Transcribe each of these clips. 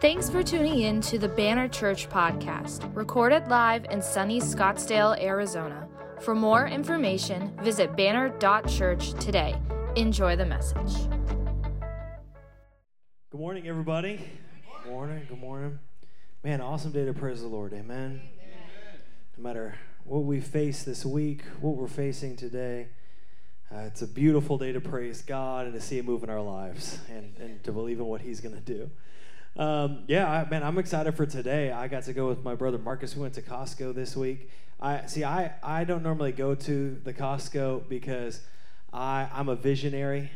Thanks for tuning in to the Banner Church podcast, recorded live in sunny Scottsdale, Arizona. For more information, visit banner.church today. Enjoy the message. Good morning, everybody. Good morning. Good morning. Man, awesome day to praise the Lord. Amen. No matter what we face this week, what we're facing today, uh, it's a beautiful day to praise God and to see Him move in our lives and, and to believe in what He's going to do. Um, yeah, I, man, I'm excited for today. I got to go with my brother Marcus. We went to Costco this week. I see. I I don't normally go to the Costco because I I'm a visionary,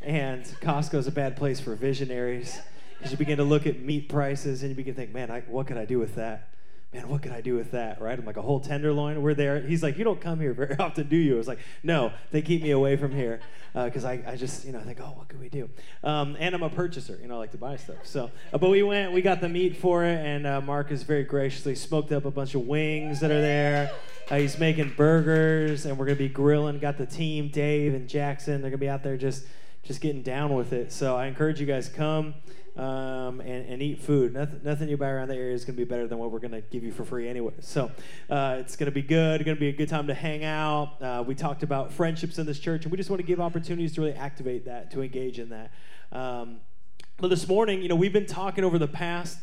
and Costco is a bad place for visionaries because you begin to look at meat prices and you begin to think, man, I, what could I do with that? man, what could I do with that, right? I'm like, a whole tenderloin, we're there. He's like, you don't come here very often, do you? I was like, no, they keep me away from here because uh, I, I just, you know, think, oh, what could we do? Um, and I'm a purchaser, you know, I like to buy stuff. So, uh, but we went, we got the meat for it, and uh, Marcus very graciously smoked up a bunch of wings that are there. Uh, he's making burgers, and we're gonna be grilling. Got the team, Dave and Jackson. They're gonna be out there just, just getting down with it. So I encourage you guys come um, and, and, eat food. Nothing, nothing you buy around the area is going to be better than what we're going to give you for free anyway. So uh, it's going to be good. It's Going to be a good time to hang out. Uh, we talked about friendships in this church, and we just want to give opportunities to really activate that, to engage in that. Um, but this morning, you know, we've been talking over the past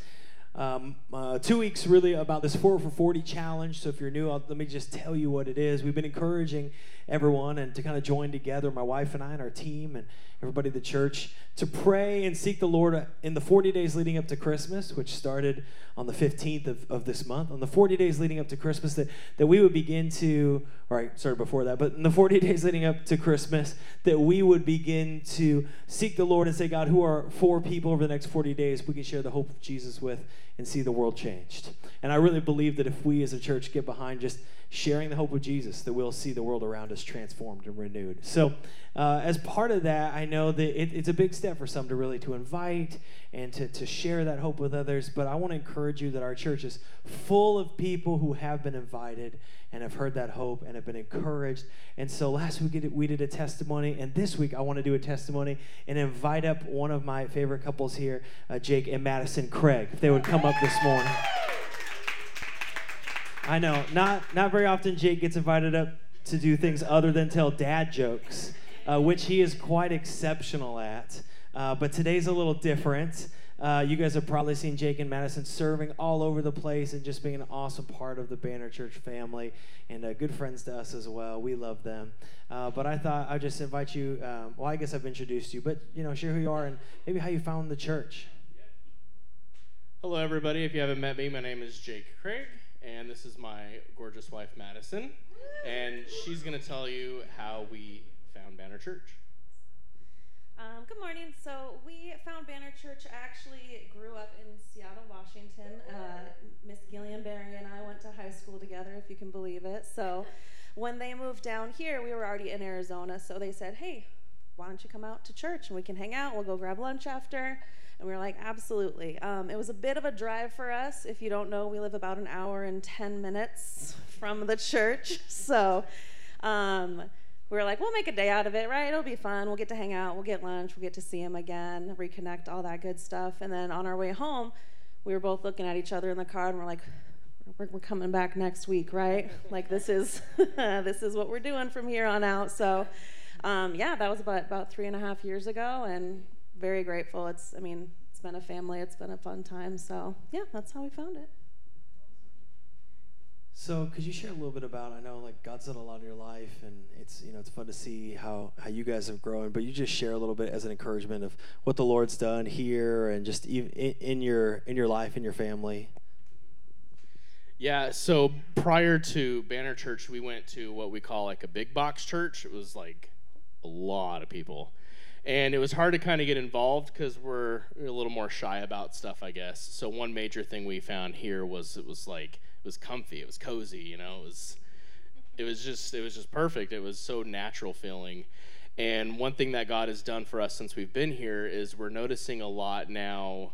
um, uh, two weeks really about this 4 for 40 challenge. So if you're new, I'll, let me just tell you what it is. We've been encouraging everyone and to kind of join together, my wife and I and our team and everybody at the church, to pray and seek the Lord in the 40 days leading up to Christmas, which started on the 15th of, of this month. On the 40 days leading up to Christmas, that, that we would begin to, or I started before that, but in the 40 days leading up to Christmas, that we would begin to seek the Lord and say, God, who are four people over the next 40 days we can share the hope of Jesus with and see the world changed. And I really believe that if we as a church get behind just sharing the hope of Jesus, that we'll see the world around us transformed and renewed. So, uh, as part of that, I know that it, it's a big step for some to really to invite and to, to share that hope with others. But I want to encourage you that our church is full of people who have been invited and have heard that hope and have been encouraged. And so last week we did a testimony, and this week I want to do a testimony and invite up one of my favorite couples here, uh, Jake and Madison Craig, if they would come up this morning. I know. Not not very often Jake gets invited up to do things other than tell dad jokes, uh, which he is quite exceptional at. Uh, but today's a little different. Uh, you guys have probably seen Jake and Madison serving all over the place and just being an awesome part of the Banner Church family and uh, good friends to us as well. We love them. Uh, but I thought I'd just invite you. Um, well, I guess I've introduced you, but you know, share who you are and maybe how you found the church. Hello, everybody. If you haven't met me, my name is Jake Craig and this is my gorgeous wife, Madison. And she's going to tell you how we found Banner Church. Um, good morning. So, we found Banner Church. I actually grew up in Seattle, Washington. Uh, Miss Gillian Barry and I went to high school together, if you can believe it. So, when they moved down here, we were already in Arizona. So, they said, hey, why don't you come out to church and we can hang out? We'll go grab lunch after. And we were like, absolutely. Um, it was a bit of a drive for us. If you don't know, we live about an hour and 10 minutes from the church. So um, we were like, we'll make a day out of it, right? It'll be fun. We'll get to hang out. We'll get lunch. We'll get to see him again, reconnect, all that good stuff. And then on our way home, we were both looking at each other in the car and we're like, we're, we're coming back next week, right? like this is this is what we're doing from here on out. So, um, yeah, that was about about three and a half years ago, and very grateful. It's, I mean, it's been a family, it's been a fun time. So, yeah, that's how we found it. So, could you share a little bit about? I know, like God's done a lot in your life, and it's you know it's fun to see how how you guys have grown. But you just share a little bit as an encouragement of what the Lord's done here, and just even in, in your in your life, in your family. Yeah. So prior to Banner Church, we went to what we call like a big box church. It was like a lot of people and it was hard to kind of get involved because we're a little more shy about stuff, I guess. So one major thing we found here was it was like it was comfy, it was cozy, you know, it was it was just it was just perfect. It was so natural feeling. And one thing that God has done for us since we've been here is we're noticing a lot now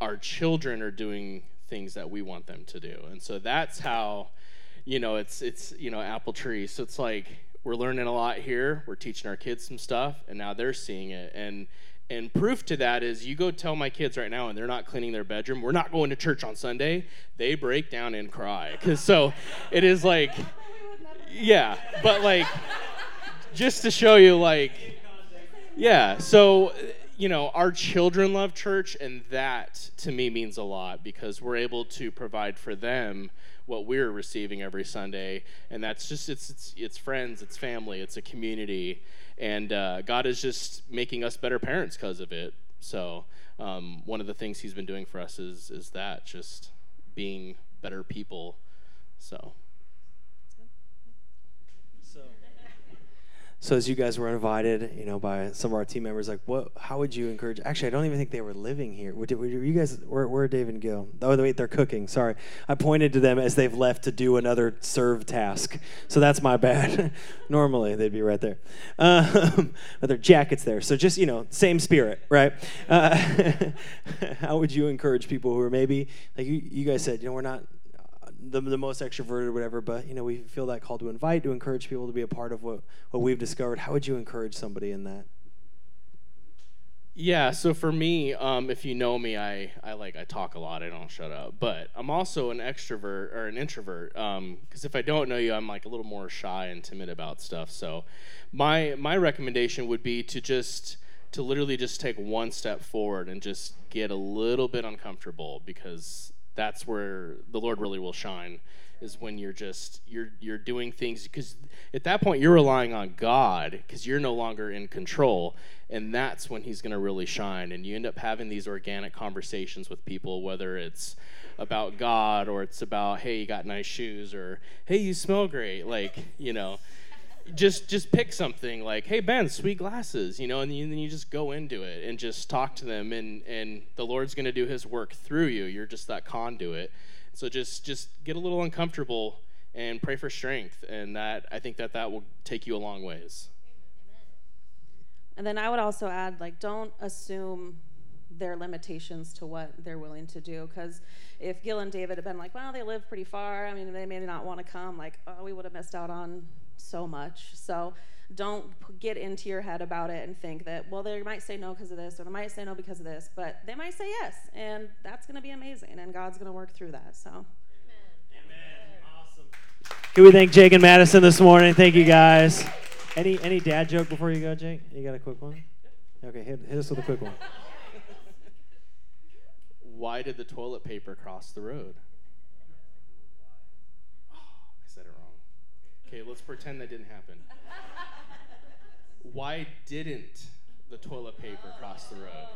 our children are doing things that we want them to do. And so that's how you know it's it's you know apple tree. So it's like we're learning a lot here. We're teaching our kids some stuff, and now they're seeing it. And And proof to that is you go tell my kids right now and they're not cleaning their bedroom, we're not going to church on Sunday, they break down and cry. Cuz so it is like yeah, but like just to show you like yeah, so you know, our children love church, and that to me means a lot because we're able to provide for them what we're receiving every Sunday, and that's just it's it's, it's friends, it's family, it's a community, and uh, God is just making us better parents because of it. So um, one of the things He's been doing for us is is that just being better people. So. So as you guys were invited, you know, by some of our team members, like, what? How would you encourage? Actually, I don't even think they were living here. Were, were you guys? Where, where Dave and Gil? Oh, wait, they're cooking. Sorry, I pointed to them as they've left to do another serve task. So that's my bad. Normally they'd be right there, um, but their jackets there. So just you know, same spirit, right? Uh, how would you encourage people who are maybe like you? You guys said, you know, we're not the, the most extroverted or whatever, but you know, we feel that call to invite, to encourage people to be a part of what, what we've discovered. How would you encourage somebody in that? Yeah, so for me, um, if you know me, I, I like I talk a lot. I don't shut up, but I'm also an extrovert or an introvert. Because um, if I don't know you, I'm like a little more shy and timid about stuff. So, my my recommendation would be to just to literally just take one step forward and just get a little bit uncomfortable because that's where the Lord really will shine is when you're just you're you're doing things because at that point you're relying on God because you're no longer in control and that's when he's going to really shine and you end up having these organic conversations with people whether it's about God or it's about hey you got nice shoes or hey you smell great like you know just just pick something like hey ben sweet glasses you know and then you just go into it and just talk to them and and the lord's going to do his work through you. You're just that conduit. So just just get a little uncomfortable and pray for strength and that i think that that will take you a long ways. And then i would also add like don't assume their limitations to what they're willing to do. Because if Gil and David had been like, well, they live pretty far, I mean, they may not want to come, like, oh, we would have missed out on so much. So don't get into your head about it and think that, well, they might say no because of this or they might say no because of this, but they might say yes. And that's going to be amazing. And God's going to work through that. So. Amen. Awesome. Can we thank Jake and Madison this morning? Thank you guys. Any any dad joke before you go, Jake? You got a quick one? Okay, hit, hit us with a quick one. Why did the toilet paper cross the road? Okay, let's pretend that didn't happen. Why didn't the toilet paper cross the road?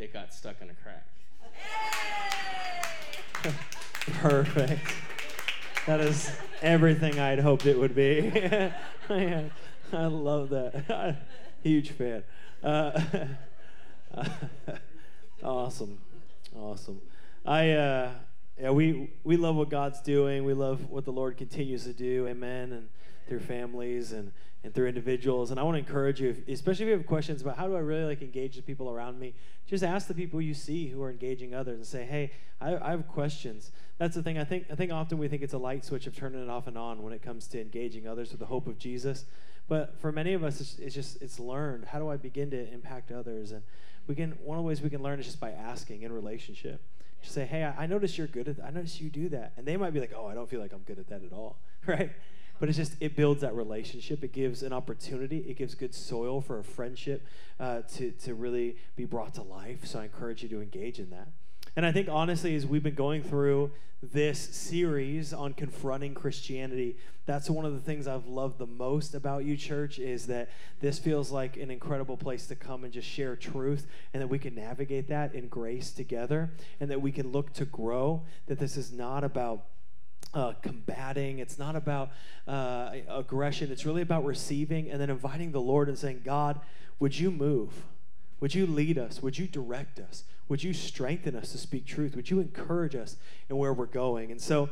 It got stuck in a crack. Perfect. That is everything I'd hoped it would be. I love that. Huge fan. Uh, awesome. Awesome. I. Uh, yeah, we, we love what God's doing. We love what the Lord continues to do. Amen. And through families and, and through individuals. And I want to encourage you, if, especially if you have questions about how do I really like engage the people around me, just ask the people you see who are engaging others and say, hey, I, I have questions. That's the thing. I think, I think often we think it's a light switch of turning it off and on when it comes to engaging others with the hope of Jesus. But for many of us, it's, it's just, it's learned. How do I begin to impact others? And we can, one of the ways we can learn is just by asking in relationship. Just say, hey, I, notice you're good at that. I notice you do that. And they might be like, oh, I don't feel like I'm good at that at all, right? But it's just, it builds that relationship. It gives an opportunity. It gives good soil for a friendship uh, to, to really be brought to life. So I encourage you to engage in that. And I think honestly, as we've been going through this series on confronting Christianity, that's one of the things I've loved the most about you, church, is that this feels like an incredible place to come and just share truth, and that we can navigate that in grace together, and that we can look to grow. That this is not about uh, combating. It's not about uh, aggression. It's really about receiving and then inviting the Lord and saying, God, would you move? Would you lead us? Would you direct us? Would you strengthen us to speak truth? Would you encourage us in where we're going? And so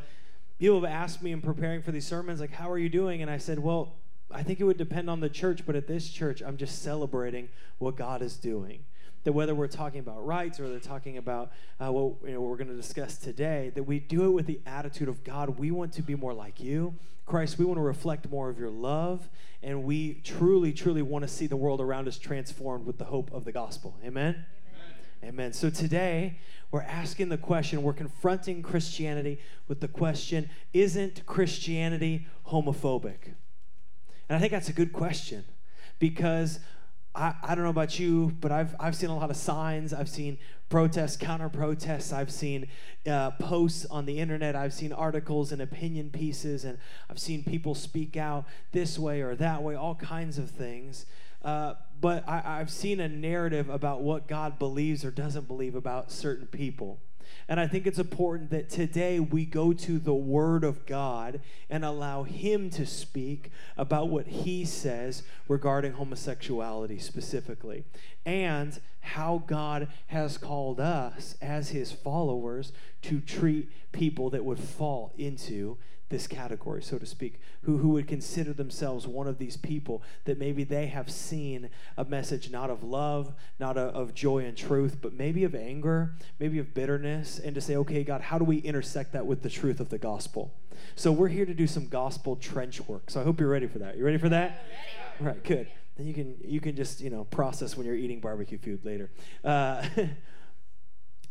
people have asked me in preparing for these sermons, like, how are you doing? And I said, well, I think it would depend on the church, but at this church, I'm just celebrating what God is doing. that whether we're talking about rights or they're talking about uh, what, you know, what we're going to discuss today, that we do it with the attitude of God, we want to be more like you. Christ, we want to reflect more of your love, and we truly, truly want to see the world around us transformed with the hope of the gospel. Amen? Amen. So today, we're asking the question, we're confronting Christianity with the question Isn't Christianity homophobic? And I think that's a good question because I, I don't know about you, but I've, I've seen a lot of signs. I've seen protests, counter protests. I've seen uh, posts on the internet. I've seen articles and opinion pieces, and I've seen people speak out this way or that way, all kinds of things. Uh, but I, I've seen a narrative about what God believes or doesn't believe about certain people. And I think it's important that today we go to the Word of God and allow Him to speak about what He says regarding homosexuality specifically and how God has called us as His followers to treat people that would fall into this category, so to speak, who, who would consider themselves one of these people that maybe they have seen a message not of love, not a, of joy and truth, but maybe of anger, maybe of bitterness, and to say, okay, God, how do we intersect that with the truth of the gospel? So we're here to do some gospel trench work. So I hope you're ready for that. You ready for that? All right, good. Then you can you can just you know process when you're eating barbecue food later. Uh,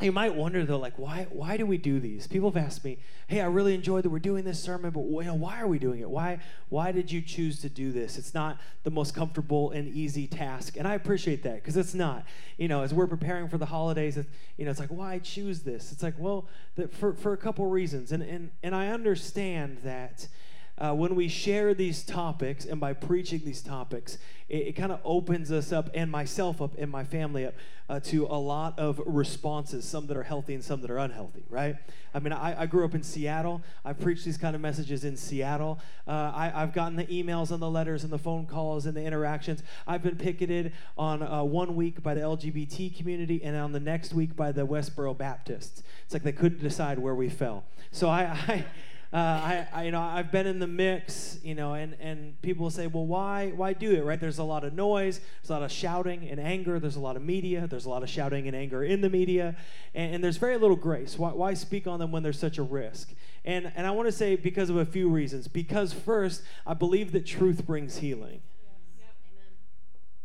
you might wonder though like why why do we do these? People have asked me hey i really enjoyed that we're doing this sermon but you know, why are we doing it? Why why did you choose to do this? It's not the most comfortable and easy task. And i appreciate that because it's not. You know as we're preparing for the holidays it's, you know it's like why choose this? It's like well for, for a couple reasons. And, and and i understand that uh, when we share these topics and by preaching these topics, it, it kind of opens us up and myself up and my family up uh, to a lot of responses, some that are healthy and some that are unhealthy, right? I mean, I, I grew up in Seattle. I've preached these kind of messages in Seattle. Uh, I, have gotten the emails and the letters and the phone calls and the interactions. I've been picketed on uh, one week by the LGBT community and on the next week by the Westboro Baptists. It's like they couldn't decide where we fell. So I, I uh, I, I, you know, I've been in the mix, you know, and, and people say, well, why, why do it, right? There's a lot of noise, there's a lot of shouting and anger, there's a lot of media, there's a lot of shouting and anger in the media, and, and there's very little grace. Why, why speak on them when there's such a risk? And, and I want to say because of a few reasons. Because first, I believe that truth brings healing.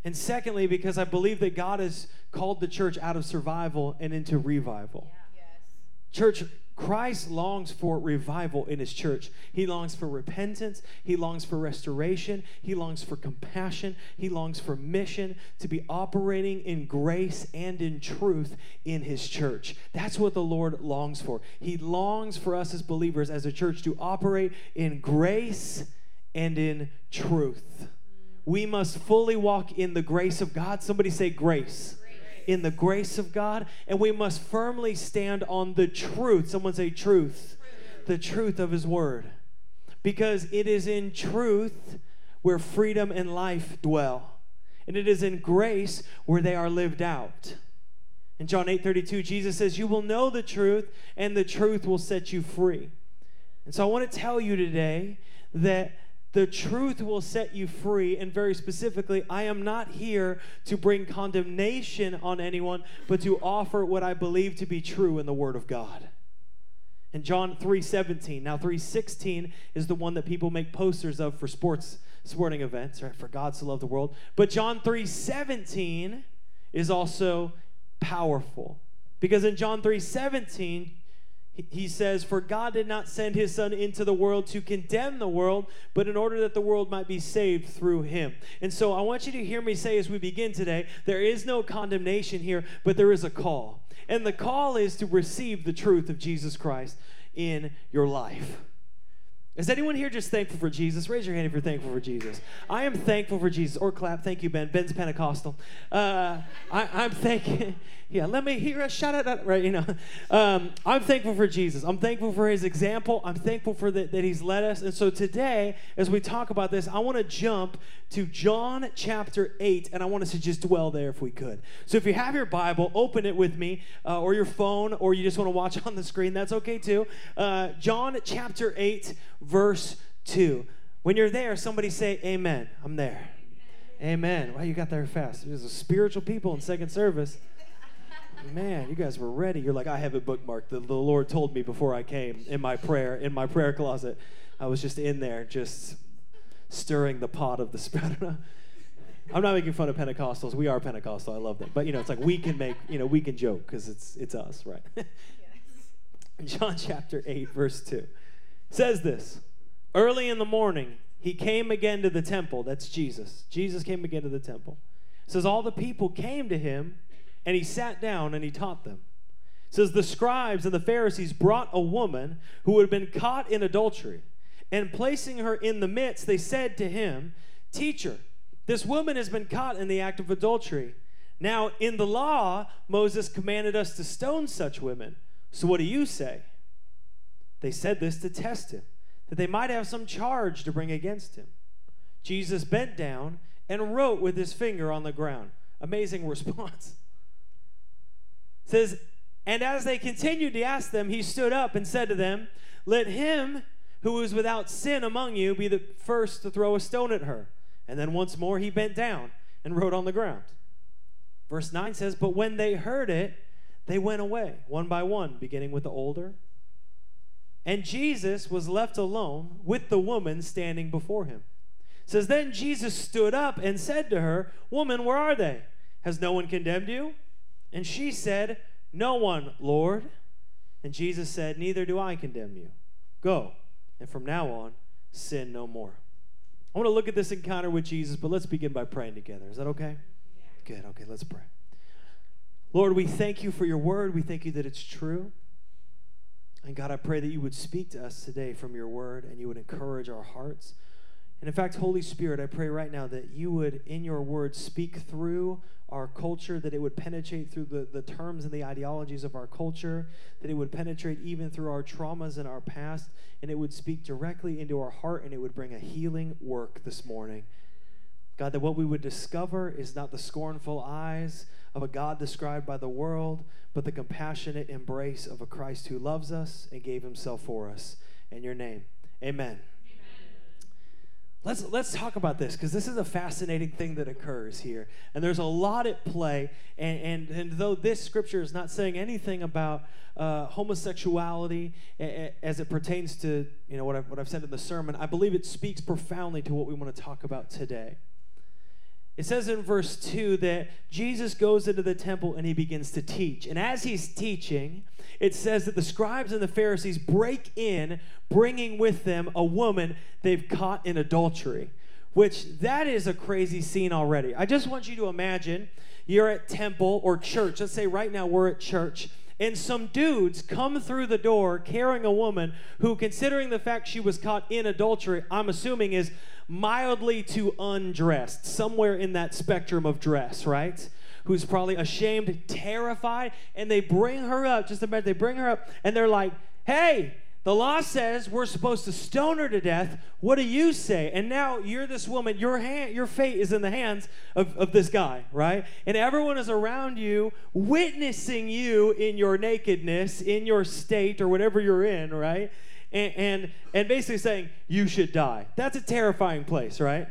And secondly, because I believe that God has called the church out of survival and into revival. Yeah. Yes. Church, Christ longs for revival in his church. He longs for repentance. He longs for restoration. He longs for compassion. He longs for mission to be operating in grace and in truth in his church. That's what the Lord longs for. He longs for us as believers, as a church, to operate in grace and in truth. We must fully walk in the grace of God. Somebody say, grace in the grace of God, and we must firmly stand on the truth. Someone say, truth. The truth of His Word. Because it is in truth where freedom and life dwell, and it is in grace where they are lived out. In John 8 32, Jesus says, You will know the truth, and the truth will set you free. And so I want to tell you today that the truth will set you free. And very specifically, I am not here to bring condemnation on anyone, but to offer what I believe to be true in the Word of God. In John 3:17. Now 3:16 is the one that people make posters of for sports sporting events, right? For God to love the world. But John 3:17 is also powerful. Because in John 3:17, he says, For God did not send his Son into the world to condemn the world, but in order that the world might be saved through him. And so I want you to hear me say as we begin today there is no condemnation here, but there is a call. And the call is to receive the truth of Jesus Christ in your life. Is anyone here just thankful for Jesus? Raise your hand if you're thankful for Jesus. I am thankful for Jesus. Or clap. Thank you, Ben. Ben's Pentecostal. Uh, I, am thanking. Yeah, let me hear a shout out. Right, you know. Um, I'm thankful for Jesus. I'm thankful for his example. I'm thankful for the, that he's led us. And so today, as we talk about this, I want to jump to John chapter 8, and I want us to just dwell there if we could. So if you have your Bible, open it with me, uh, or your phone, or you just want to watch on the screen, that's okay too. Uh, John chapter 8, verse 2. When you're there, somebody say, Amen. I'm there. Amen. Wow, you got there fast. There's a spiritual people in second service. Man, you guys were ready. You're like, I have it bookmarked. The, the Lord told me before I came in my prayer, in my prayer closet. I was just in there, just stirring the pot of the spirit. I'm not making fun of Pentecostals. We are Pentecostal. I love them. But you know, it's like we can make, you know, we can joke because it's it's us, right? John chapter 8, verse 2 says this Early in the morning, he came again to the temple. That's Jesus. Jesus came again to the temple. It says, All the people came to him, and he sat down and he taught them. It says, The scribes and the Pharisees brought a woman who had been caught in adultery. And placing her in the midst, they said to him, Teacher, this woman has been caught in the act of adultery. Now, in the law, Moses commanded us to stone such women. So what do you say? They said this to test him, that they might have some charge to bring against him. Jesus bent down and wrote with his finger on the ground. Amazing response. It says, and as they continued to ask them, he stood up and said to them, Let him who is without sin among you be the first to throw a stone at her. And then once more he bent down and wrote on the ground. Verse 9 says, But when they heard it, they went away, one by one, beginning with the older. And Jesus was left alone with the woman standing before him. It says, Then Jesus stood up and said to her, Woman, where are they? Has no one condemned you? And she said, No one, Lord. And Jesus said, Neither do I condemn you. Go, and from now on, sin no more. I want to look at this encounter with Jesus, but let's begin by praying together. Is that okay? Yeah. Good. Okay, let's pray. Lord, we thank you for your word. We thank you that it's true. And God, I pray that you would speak to us today from your word and you would encourage our hearts. And in fact, Holy Spirit, I pray right now that you would, in your word, speak through our culture, that it would penetrate through the, the terms and the ideologies of our culture, that it would penetrate even through our traumas and our past, and it would speak directly into our heart and it would bring a healing work this morning. God, that what we would discover is not the scornful eyes of a God described by the world, but the compassionate embrace of a Christ who loves us and gave himself for us. In your name, amen. Let's, let's talk about this because this is a fascinating thing that occurs here. And there's a lot at play. And, and, and though this scripture is not saying anything about uh, homosexuality as it pertains to you know, what, I've, what I've said in the sermon, I believe it speaks profoundly to what we want to talk about today. It says in verse 2 that Jesus goes into the temple and he begins to teach. And as he's teaching, it says that the scribes and the Pharisees break in, bringing with them a woman they've caught in adultery, which that is a crazy scene already. I just want you to imagine you're at temple or church. Let's say right now we're at church and some dudes come through the door carrying a woman who, considering the fact she was caught in adultery, I'm assuming is mildly to undressed, somewhere in that spectrum of dress, right? Who's probably ashamed, terrified, and they bring her up. Just imagine they bring her up, and they're like, "Hey, the law says we're supposed to stone her to death. What do you say? And now you're this woman, your hand, your fate is in the hands of, of this guy, right? And everyone is around you, witnessing you in your nakedness, in your state, or whatever you're in, right? and, and, and basically saying, you should die. That's a terrifying place, right?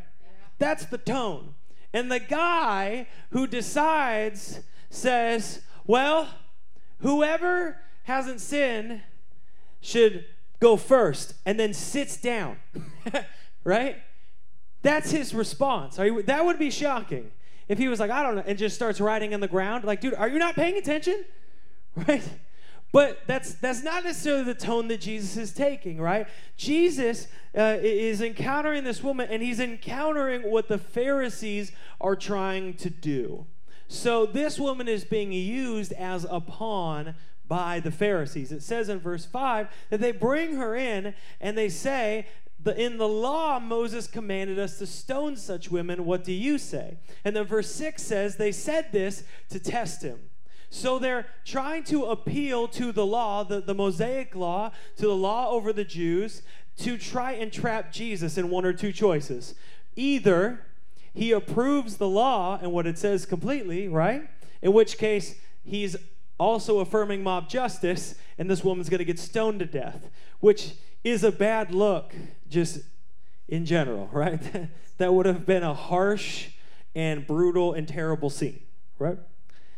That's the tone. And the guy who decides says, well, whoever hasn't sinned should go first and then sits down. right? That's his response. You, that would be shocking if he was like, I don't know, and just starts writing on the ground. Like, dude, are you not paying attention? Right? But that's that's not necessarily the tone that Jesus is taking, right? Jesus uh, is encountering this woman, and he's encountering what the Pharisees are trying to do. So this woman is being used as a pawn by the Pharisees. It says in verse 5 that they bring her in and they say, in the law, Moses commanded us to stone such women. What do you say? And then verse 6 says, they said this to test him. So they're trying to appeal to the law, the, the Mosaic law, to the law over the Jews, to try and trap Jesus in one or two choices. Either he approves the law and what it says completely, right? In which case, he's also affirming mob justice, and this woman's going to get stoned to death, which is a bad look just in general, right? that would have been a harsh and brutal and terrible scene, right?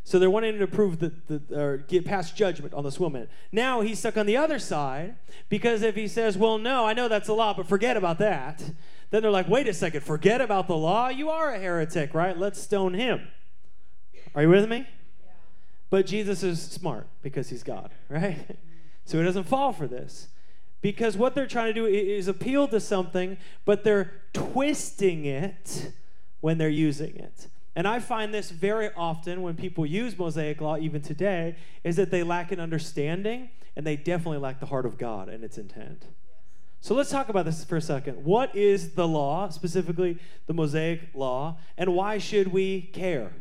So they're wanting to prove that, the, or get past judgment on this woman. Now he's stuck on the other side because if he says, Well, no, I know that's a law, but forget about that, then they're like, Wait a second, forget about the law? You are a heretic, right? Let's stone him. Are you with me? But Jesus is smart because he's God, right? So he doesn't fall for this. Because what they're trying to do is appeal to something, but they're twisting it when they're using it. And I find this very often when people use Mosaic law, even today, is that they lack an understanding and they definitely lack the heart of God and its intent. So let's talk about this for a second. What is the law, specifically the Mosaic law, and why should we care?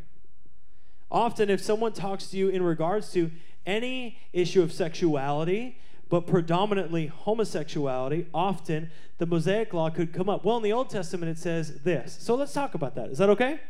Often, if someone talks to you in regards to any issue of sexuality, but predominantly homosexuality, often the Mosaic law could come up. Well, in the Old Testament, it says this. So let's talk about that. Is that okay?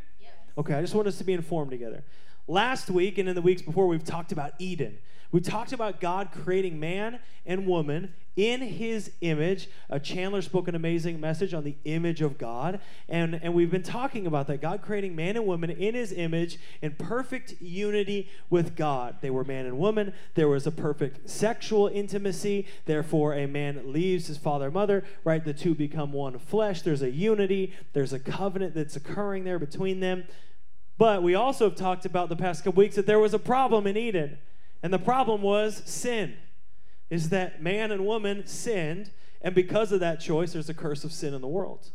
Okay, I just want us to be informed together. Last week and in the weeks before, we've talked about Eden. We talked about God creating man and woman in his image. Uh, Chandler spoke an amazing message on the image of God. And, and we've been talking about that. God creating man and woman in his image in perfect unity with God. They were man and woman. There was a perfect sexual intimacy. Therefore, a man leaves his father and mother, right? The two become one flesh. There's a unity, there's a covenant that's occurring there between them. But we also have talked about the past couple weeks that there was a problem in Eden. And the problem was sin. Is that man and woman sinned, and because of that choice, there's a curse of sin in the world.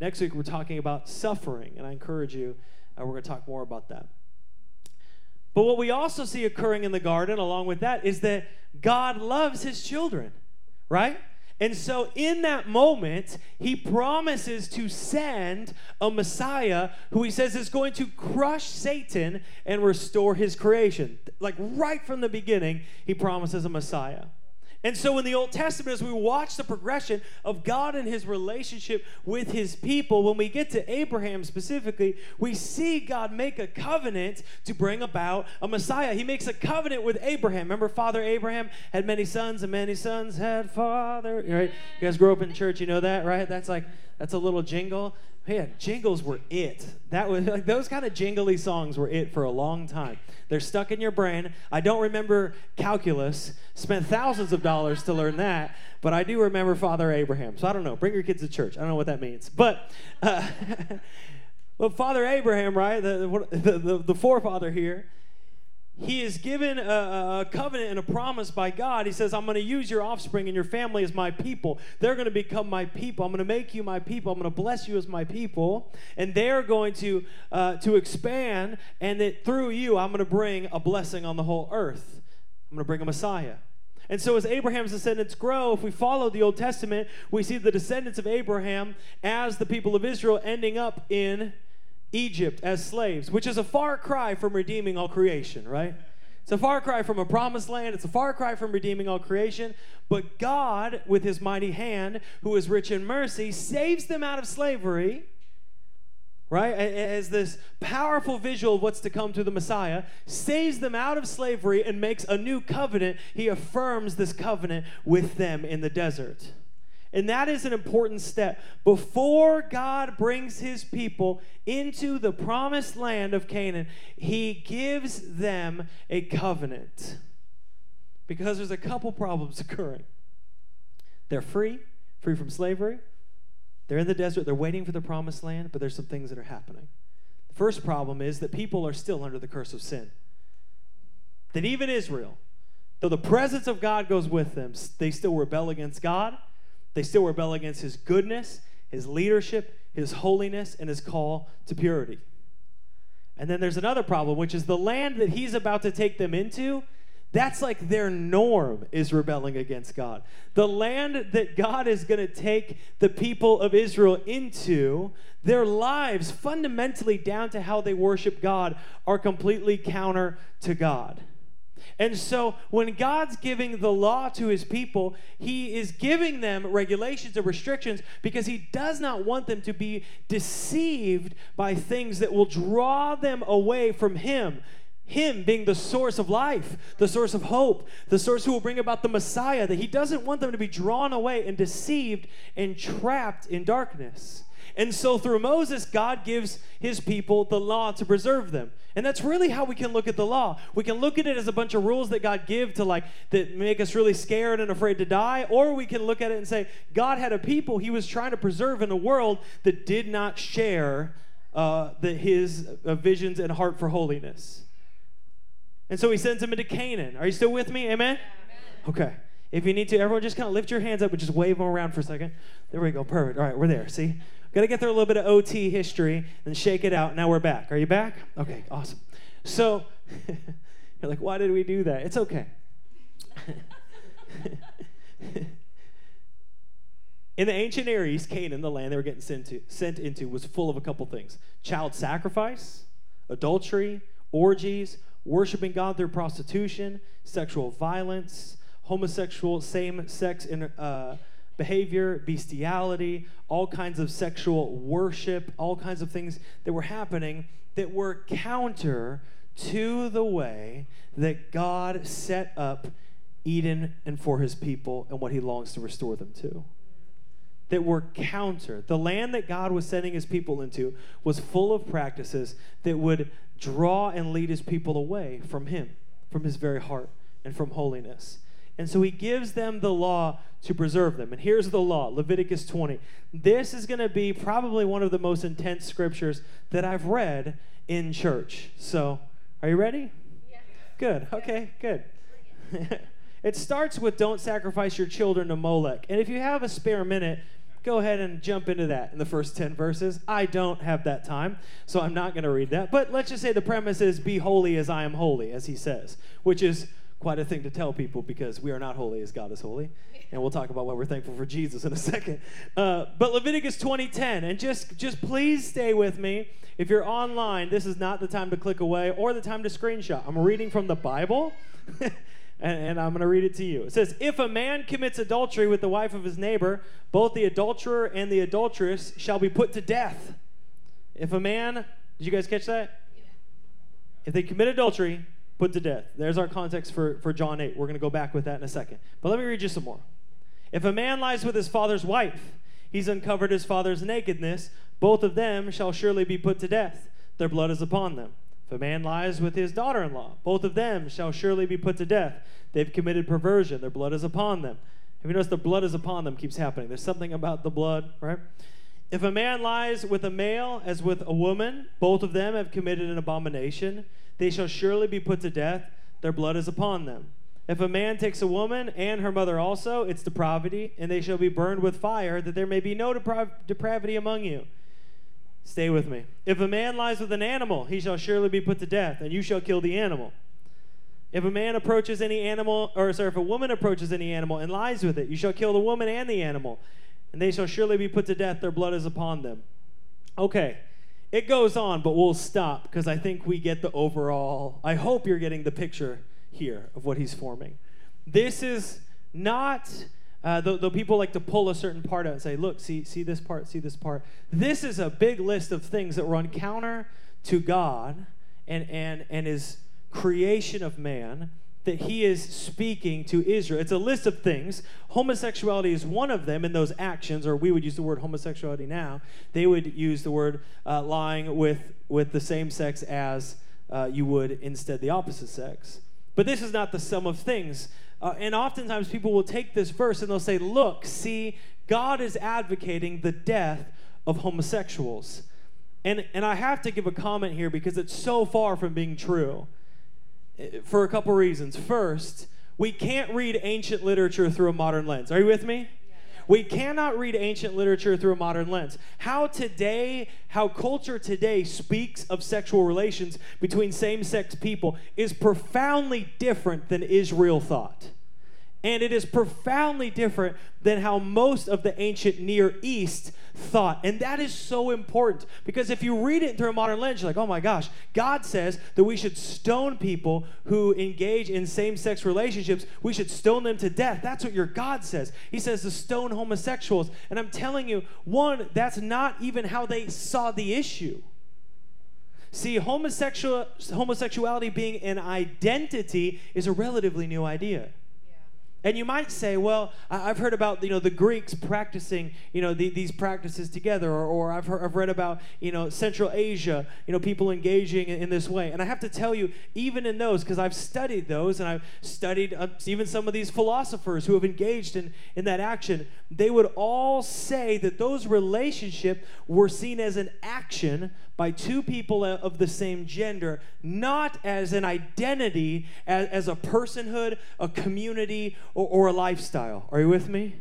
Next week, we're talking about suffering, and I encourage you, uh, we're going to talk more about that. But what we also see occurring in the garden, along with that, is that God loves his children, right? And so, in that moment, he promises to send a Messiah who he says is going to crush Satan and restore his creation. Like right from the beginning, he promises a Messiah. And so in the Old Testament, as we watch the progression of God and his relationship with his people, when we get to Abraham specifically, we see God make a covenant to bring about a Messiah. He makes a covenant with Abraham. Remember, Father Abraham had many sons, and many sons had father. Right? You guys grew up in church, you know that, right? That's like, that's a little jingle. Man, jingles were it. That was like those kind of jingly songs were it for a long time. They're stuck in your brain. I don't remember calculus. Spent thousands of dollars to learn that, but I do remember Father Abraham. So I don't know. Bring your kids to church. I don't know what that means, but. Uh, Father Abraham, right, the, the, the, the forefather here, he is given a, a, covenant and a promise by God. He says, I'm going to use your offspring and your family as my people. They're going to become my people. I'm going to make you my people. I'm going to bless you as my people. And they're going to, uh, to expand, and that through you, I'm going to bring a blessing on the whole earth. I'm going to bring a Messiah. And so, as Abraham's descendants grow, if we follow the Old Testament, we see the descendants of Abraham as the people of Israel ending up in Egypt as slaves, which is a far cry from redeeming all creation, right? It's a far cry from a promised land. It's a far cry from redeeming all creation. But God, with his mighty hand, who is rich in mercy, saves them out of slavery, right? As this powerful visual of what's to come through the Messiah, saves them out of slavery and makes a new covenant. He affirms this covenant with them in the desert. And that is an important step. Before God brings his people into the promised land of Canaan, he gives them a covenant. Because there's a couple problems occurring. They're free, free from slavery. They're in the desert, they're waiting for the promised land, but there's some things that are happening. The first problem is that people are still under the curse of sin. That even Israel, though the presence of God goes with them, they still rebel against God they still rebel against his goodness, his leadership, his holiness, and his call to purity. And then there's another problem, which is the land that he's about to take them into. That's like their norm is rebelling against God. The land that God is going to take the people of Israel into, their lives, fundamentally down to how they worship God, are completely counter to God. And so when God's giving the law to his people, he is giving them regulations and restrictions because he does not want them to be deceived by things that will draw them away from him. Him being the source of life, the source of hope, the source who will bring about the Messiah, that he doesn't want them to be drawn away and deceived and trapped in darkness. And so through Moses, God gives his people the law to preserve them. And that's really how we can look at the law. We can look at it as a bunch of rules that God give to like that make us really scared and afraid to die, or we can look at it and say God had a people he was trying to preserve in a world that did not share uh, the, his uh, visions and heart for holiness. And so he sends them into Canaan. Are you still with me? Amen? Okay. If you need to, everyone just kind of lift your hands up and just wave them around for a second. There we go. Perfect. All right, we're there. See? Got to get through a little bit of OT history and shake it out. Now we're back. Are you back? Okay, awesome. So, you're like, why did we do that? It's okay. In the ancient Near East, Canaan, the land they were getting sent, to, sent into, was full of a couple things child sacrifice, adultery, orgies, worshiping God through prostitution, sexual violence, homosexual, same sex uh, behavior, bestiality, all kinds of sexual worship, all kinds of things that were happening that were counter to the way that God set up Eden and for his people and what he longs to restore them to. That were counter. The land that God was sending his people into was full of practices that would draw and lead his people away from him, from his very heart, and from holiness. And so he gives them the law to preserve them. And here's the law Leviticus 20. This is going to be probably one of the most intense scriptures that I've read in church. So, are you ready? Yeah. Good. Okay, good. it starts with don't sacrifice your children to Molech. And if you have a spare minute, go ahead and jump into that in the first 10 verses. I don't have that time, so I'm not going to read that. But let's just say the premise is be holy as I am holy, as he says, which is quite a thing to tell people because we are not holy as God is holy. And we'll talk about why we're thankful for Jesus in a second. Uh, but Leviticus 20:10, and just just please stay with me. If you're online, this is not the time to click away or the time to screenshot. I'm reading from the Bible. and, and, I'm going to read it to you. It says, If a man commits adultery with the wife of his neighbor, both the adulterer and the adulteress shall be put to death. If a man, did you guys catch that? Yeah. If they commit adultery, put to death. There's our context for, for John 8. We're going to go back with that in a second. But let me read you some more. If a man lies with his father's wife, he's uncovered his father's nakedness. Both of them shall surely be put to death. Their blood is upon them. If a man lies with his daughter in law, both of them shall surely be put to death. They've committed perversion. Their blood is upon them. Have you noticed the blood is upon them keeps happening? There's something about the blood, right? If a man lies with a male as with a woman, both of them have committed an abomination. They shall surely be put to death. Their blood is upon them. If a man takes a woman and her mother also, it's depravity, and they shall be burned with fire, that there may be no depra- depravity among you. Stay with me. If a man lies with an animal, he shall surely be put to death, and you shall kill the animal. If a man approaches any animal, or sorry, if a woman approaches any animal and lies with it, you shall kill the woman and the animal, and they shall surely be put to death. Their blood is upon them. Okay, it goes on, but we'll stop because I think we get the overall. I hope you're getting the picture here of what he's forming. This is not, uh, though, though people like to pull a certain part out and say, look, see, see this part, see this part. This is a big list of things that run counter to God and, and, and his creation of man that he is speaking to Israel. It's a list of things. Homosexuality is one of them in those actions, or we would use the word homosexuality now. They would use the word uh, lying with, with the same sex as uh, you would instead the opposite sex. But this is not the sum of things. Uh, and oftentimes people will take this verse and they'll say, Look, see, God is advocating the death of homosexuals. And, and I have to give a comment here because it's so far from being true for a couple reasons. First, we can't read ancient literature through a modern lens. Are you with me? We cannot read ancient literature through a modern lens. How today, how culture today speaks of sexual relations between same sex people is profoundly different than Israel thought. And it is profoundly different than how most of the ancient Near East thought. And that is so important because if you read it through a modern lens, you're like, oh my gosh, God says that we should stone people who engage in same sex relationships. We should stone them to death. That's what your God says. He says to stone homosexuals. And I'm telling you, one, that's not even how they saw the issue. See, homosexual, homosexuality being an identity is a relatively new idea. And you might say, well, I've heard about you know the Greeks practicing you know the, these practices together, or, or I've, heard, I've read about you know Central Asia, you know people engaging in, in this way. And I have to tell you, even in those, because I've studied those, and I've studied uh, even some of these philosophers who have engaged in in that action, they would all say that those relationships were seen as an action by two people of the same gender, not as an identity, as, as a personhood, a community, or, or a lifestyle. Are you with me?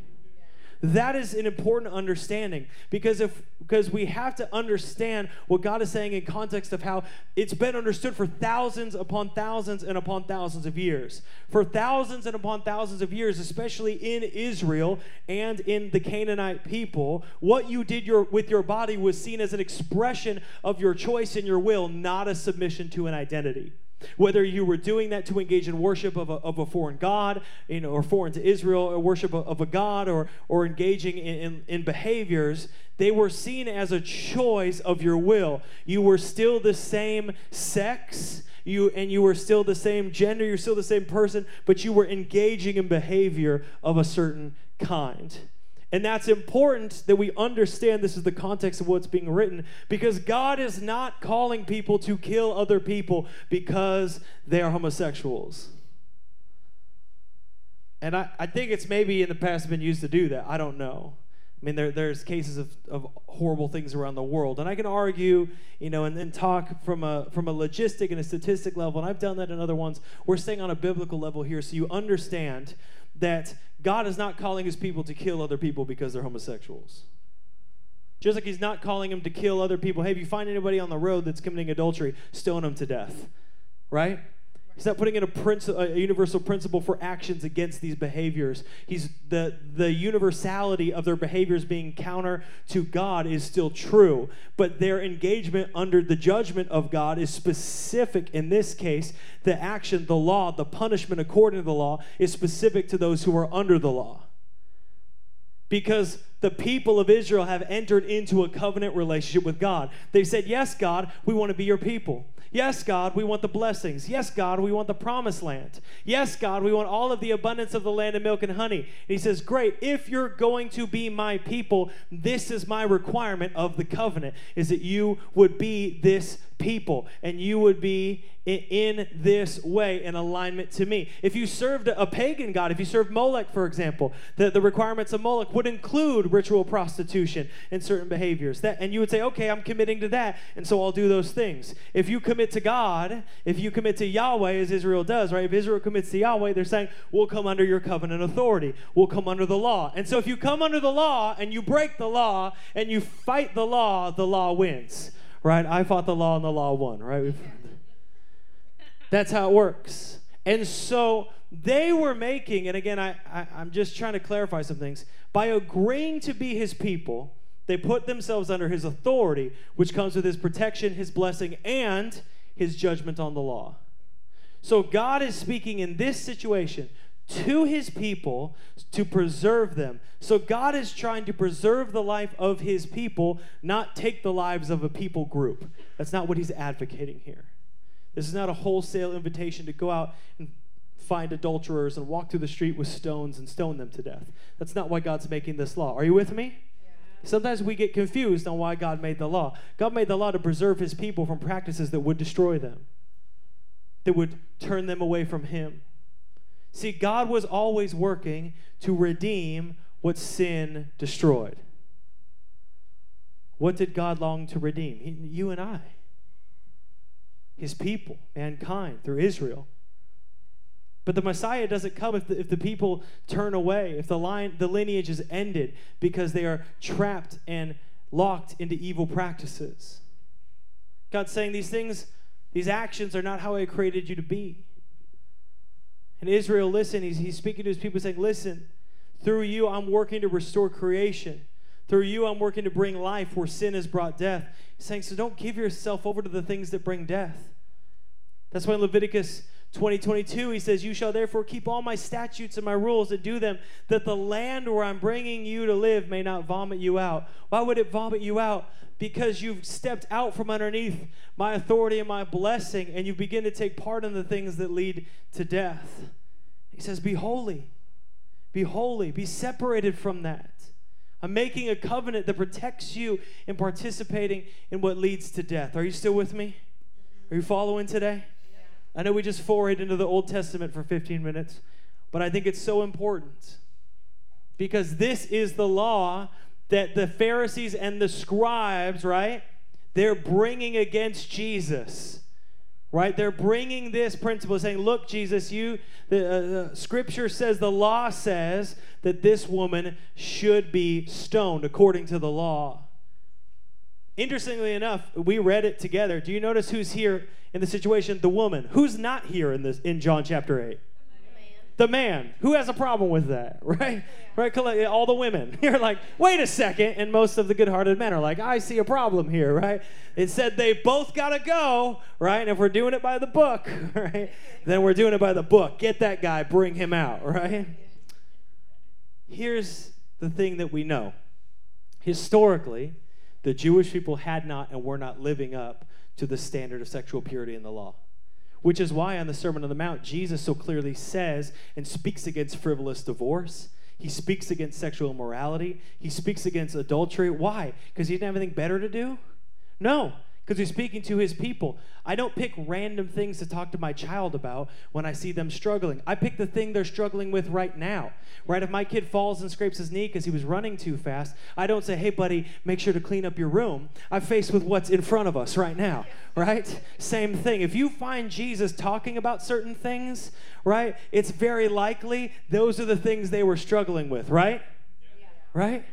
That is an important understanding because if because we have to understand what God is saying in context of how it's been understood for thousands upon thousands and upon thousands of years. For thousands and upon thousands of years, especially in Israel and in the Canaanite people, what you did your, with your body was seen as an expression of your choice and your will, not a submission to an identity. Whether you were doing that to engage in worship of a, of a foreign god, you know, or foreign to Israel, or worship of a god, or, or engaging in, in, in behaviors, they were seen as a choice of your will. You were still the same sex, you and you were still the same gender, you're still the same person, but you were engaging in behavior of a certain kind. And that's important that we understand this is the context of what's being written because God is not calling people to kill other people because they are homosexuals. And I, I think it's maybe in the past been used to do that. I don't know. I mean, there, there's cases of, of horrible things around the world. And I can argue, you know, and then talk from a, from a logistic and a statistic level. And I've done that in other ones. We're staying on a biblical level here so you understand that God is not calling his people to kill other people because they're homosexuals. Just like he's not calling them to kill other people. Hey, if you find anybody on the road that's committing adultery, stone them to death. Right? He's not putting in a, princi- a universal principle for actions against these behaviors. He's the, the universality of their behaviors being counter to God is still true, but their engagement under the judgment of God is specific. In this case, the action, the law, the punishment according to the law is specific to those who are under the law. Because the people of Israel have entered into a covenant relationship with God. They said, Yes, God, we want to be your people. Yes, God, we want the blessings. Yes, God, we want the promised land. Yes, God, we want all of the abundance of the land of milk and honey. And he says, Great, if you're going to be my people, this is my requirement of the covenant, is that you would be this people and you would be in this way in alignment to me. If you served a pagan god, if you served Molech, for example, the, the requirements of Molech would include ritual prostitution and certain behaviors. That, and you would say, okay, I'm committing to that, and so I'll do those things. If you commit to God, if you commit to Yahweh, as Israel does, right? If Israel commits to Yahweh, they're saying, we'll come under your covenant authority, we'll come under the law. And so if you come under the law and you break the law and you fight the law, the law wins right? I fought the law and the law won, right? That's how it works. And so they were making, and again, I, I, I'm just trying to clarify some things. By agreeing to be his people, they put themselves under his authority, which comes with his protection, his blessing, and his judgment on the law. So God is speaking in this situation to his people to preserve them. So God is trying to preserve the life of his people, not take the lives of a people group. That's not what he's advocating here. This is not a wholesale invitation to go out and find adulterers and walk through the street with stones and stone them to death. That's not why God's making this law. Are you with me? Sometimes we get confused on why God made the law. God made the law to preserve his people from practices that would destroy them, that would turn them away from him. See, God was always working to redeem what sin destroyed. What did God long to redeem? He, you and I, his people, mankind, through Israel. But the Messiah doesn't come if the, if the people turn away, if the line, the lineage is ended because they are trapped and locked into evil practices. God's saying these things, these actions are not how I created you to be. And Israel, listen, he's, he's speaking to his people saying, Listen, through you, I'm working to restore creation. Through you, I'm working to bring life where sin has brought death. He's saying, So don't give yourself over to the things that bring death. That's why in Leviticus 2022 he says, You shall therefore keep all my statutes and my rules and do them, that the land where I'm bringing you to live may not vomit you out. Why would it vomit you out? because you've stepped out from underneath my authority and my blessing and you begin to take part in the things that lead to death. He says, Be holy. Be holy. Be separated from that. I'm making a covenant that protects you in participating in what leads to death. Are you still with me? Are you following today? I know we just forayed into the Old Testament for 15 minutes, but I think it's so important because this is the law that the Pharisees and the scribes, right? They're bringing against Jesus. Right? They're bringing this principle saying, "Look, Jesus, you the, uh, scripture says the law says that this woman should be stoned according to the law." Interestingly enough, we read it together. Do you notice who's here in the situation? The woman. Who's not here in this in John chapter 8? The man. Who has a problem with that right? Right all the women. You're like wait a second and most of the good-hearted men are like i see a problem here right? It said they both gotta go right? And if we're doing it by the book right then we're doing it by the book. Get that guy bring him out right? Here's the thing that we know. Historically the jewish people had not and were not living up to the standard of sexual purity in the law which is why on the Sermon on the Mount, Jesus so clearly says and speaks against frivolous divorce. He speaks against sexual immorality. He speaks against adultery. Why? Because he didn't have anything better to do? No, because he's speaking to his people. I don't pick random things to talk to my child about when I see them struggling. I pick the thing they're struggling with right now. Right? If my kid falls and scrapes his knee because he was running too fast, I don't say, hey, buddy, make sure to clean up your room. I'm faced with what's in front of us right now. Right? Same thing. If you find Jesus talking about certain things, right, it's very likely those are the things they were struggling with, right? Right?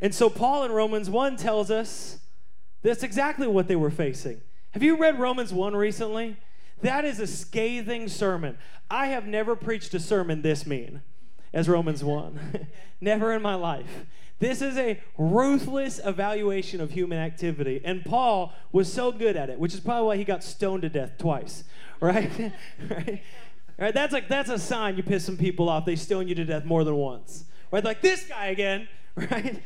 And so Paul in Romans 1 tells us that's exactly what they were facing. Have you read Romans 1 recently? That is a scathing sermon. I have never preached a sermon this mean as Romans 1. never in my life. This is a ruthless evaluation of human activity. And Paul was so good at it, which is probably why he got stoned to death twice, right? right? Right? That's like that's a sign you piss some people off. They stone you to death more than once. Right? Like this guy again, right?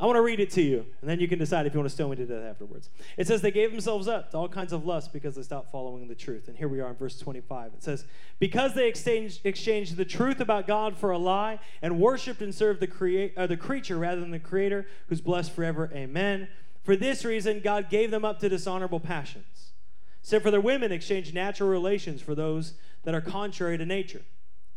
I want to read it to you, and then you can decide if you want to stone me to death afterwards. It says, They gave themselves up to all kinds of lust because they stopped following the truth. And here we are in verse 25. It says, Because they exchanged, exchanged the truth about God for a lie and worshiped and served the, crea- uh, the creature rather than the Creator, who's blessed forever. Amen. For this reason, God gave them up to dishonorable passions. So for their women exchanged natural relations for those that are contrary to nature.